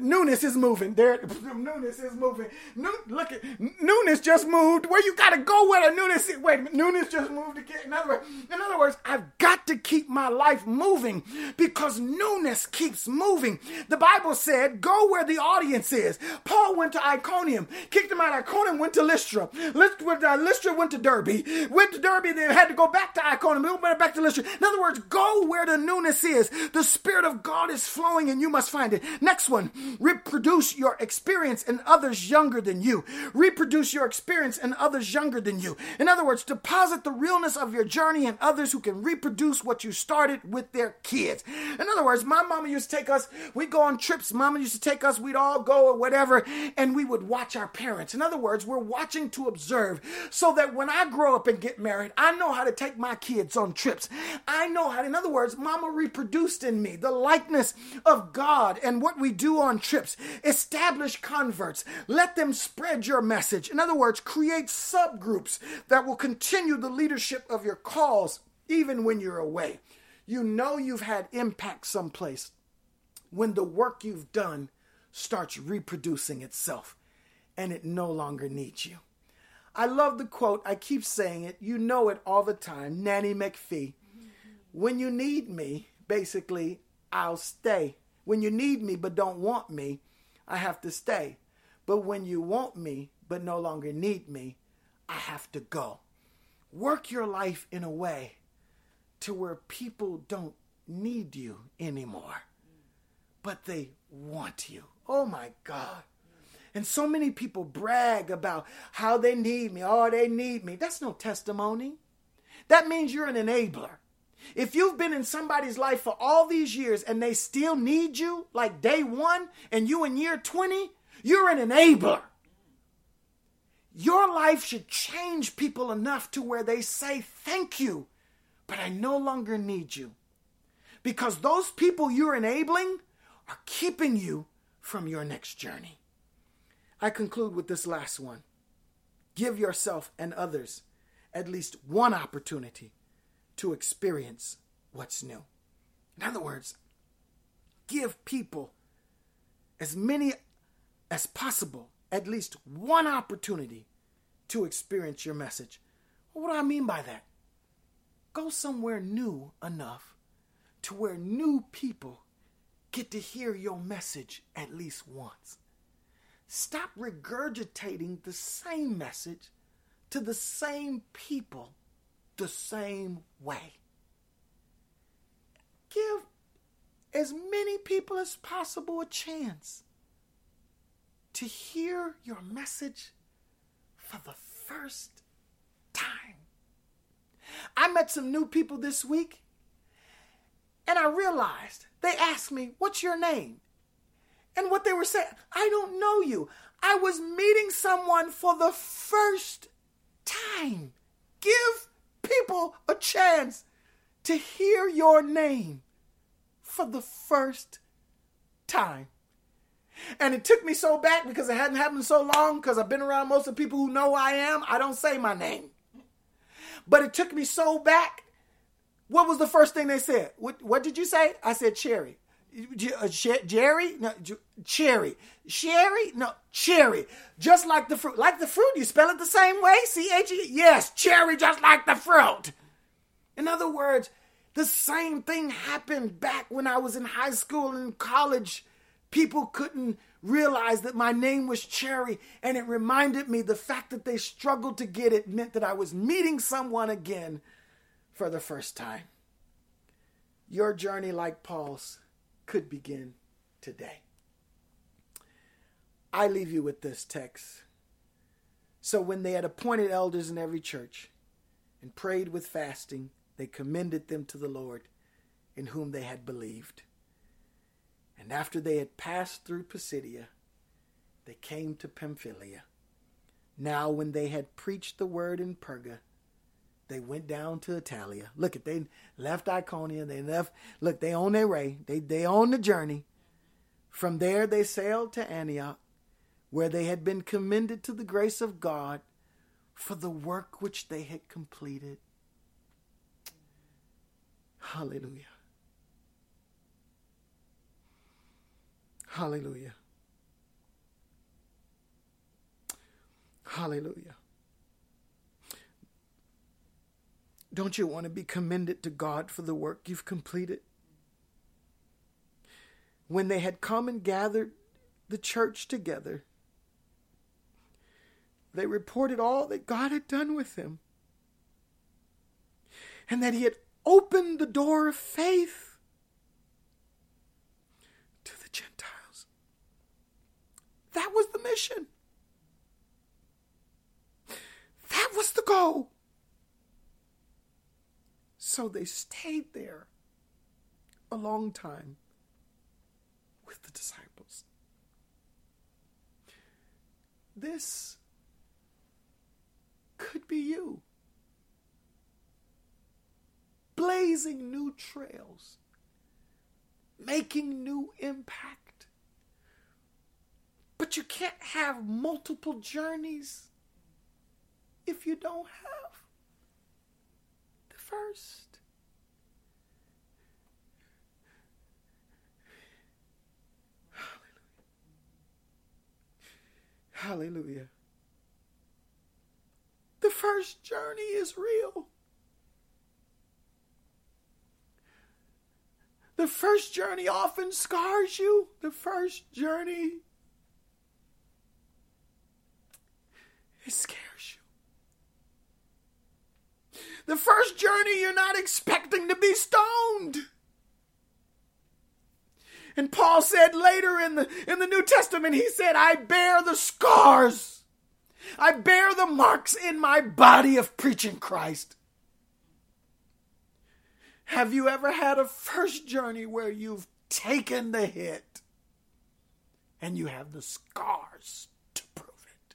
newness is moving. There, [laughs] newness is moving. New, look at newness just moved. Where you gotta go where the newness is. Wait, newness just moved again. In other words, in other words, I've got to keep my life moving because newness keeps moving. The Bible said, "Go where the audience is." Paul went to Iconium, kicked him out of Iconium, went to Lystra. Lystra, went to Derbe, went to Derbe, then had to go back to Iconium, went back to Lystra. In other words, go where the newness is. The Spirit of God is flowing, and you must find it. Next one, reproduce your experience in others younger than you. Reproduce your experience in others younger than you. In other words, deposit the realness of your journey in others who can reproduce what you started with their kids. In other words, my mama used to take us, we'd go on trips. Mama used to take us, we'd all go or whatever, and we would watch our parents. In other words, we're watching to observe so that when I grow up and get married, I know how to take my kids on trips. I know how, in other words, mama reproduced in me the likeness of God and what we do on trips. Establish converts. Let them spread your message. In other words, create subgroups that will continue the leadership of your cause even when you're away. You know you've had impact someplace when the work you've done starts reproducing itself and it no longer needs you. I love the quote. I keep saying it. You know it all the time. Nanny McPhee. When you need me, basically, I'll stay. When you need me but don't want me, I have to stay. But when you want me but no longer need me, I have to go. Work your life in a way to where people don't need you anymore, but they want you. Oh my God. And so many people brag about how they need me. Oh, they need me. That's no testimony. That means you're an enabler. If you've been in somebody's life for all these years and they still need you, like day one, and you in year 20, you're an enabler. Your life should change people enough to where they say, Thank you, but I no longer need you. Because those people you're enabling are keeping you from your next journey. I conclude with this last one. Give yourself and others at least one opportunity to experience what's new. In other words, give people as many as possible at least one opportunity to experience your message. what do I mean by that? Go somewhere new enough to where new people get to hear your message at least once. Stop regurgitating the same message to the same people the same way. Give as many people as possible a chance to hear your message for the first. I met some new people this week and I realized they asked me, What's your name? And what they were saying, I don't know you. I was meeting someone for the first time. Give people a chance to hear your name for the first time. And it took me so back because it hadn't happened so long because I've been around most of the people who know I am. I don't say my name. But it took me so back. What was the first thing they said? What, what did you say? I said cherry. Uh, Jerry? No, cherry. Sherry? No, cherry. Just like the fruit. Like the fruit, you spell it the same way? C H E? Yes, cherry, just like the fruit. In other words, the same thing happened back when I was in high school and college. People couldn't realize that my name was Cherry, and it reminded me the fact that they struggled to get it meant that I was meeting someone again for the first time. Your journey, like Paul's, could begin today. I leave you with this text. So when they had appointed elders in every church and prayed with fasting, they commended them to the Lord in whom they had believed. And after they had passed through Pisidia, they came to Pamphylia. Now, when they had preached the word in Perga, they went down to Attalia. Look at they left Iconium. They left. Look, they on their way. They they on the journey. From there, they sailed to Antioch, where they had been commended to the grace of God for the work which they had completed. Hallelujah. Hallelujah. Hallelujah. Don't you want to be commended to God for the work you've completed? When they had come and gathered the church together, they reported all that God had done with them and that He had opened the door of faith to the Gentiles. That was the mission. That was the goal. So they stayed there a long time with the disciples. This could be you. Blazing new trails, making new impact. But you can't have multiple journeys if you don't have the first. Hallelujah. Hallelujah. The first journey is real. The first journey often scars you. The first journey, it scares you. The first journey, you're not expecting to be stoned. And Paul said later in the, in the New Testament, he said, I bear the scars I bear the marks in my body of preaching Christ. Have you ever had a first journey where you've taken the hit and you have the scars to prove it?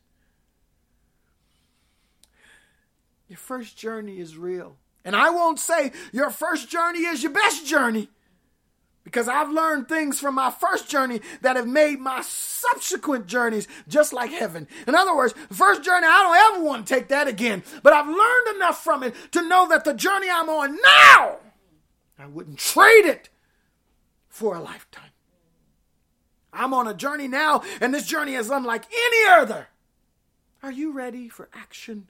Your first journey is real. And I won't say your first journey is your best journey because I've learned things from my first journey that have made my subsequent journeys just like heaven. In other words, first journey, I don't ever want to take that again. But I've learned enough from it to know that the journey I'm on now, I wouldn't trade it for a lifetime. I'm on a journey now, and this journey is unlike any other. Are you ready for action?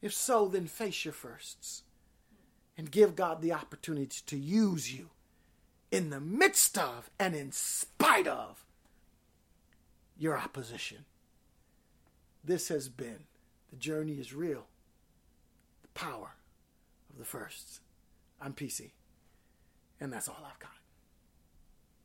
If so, then face your firsts and give God the opportunity to use you in the midst of and in spite of your opposition. This has been the journey is real, the power of the firsts. I'm PC, and that's all I've got.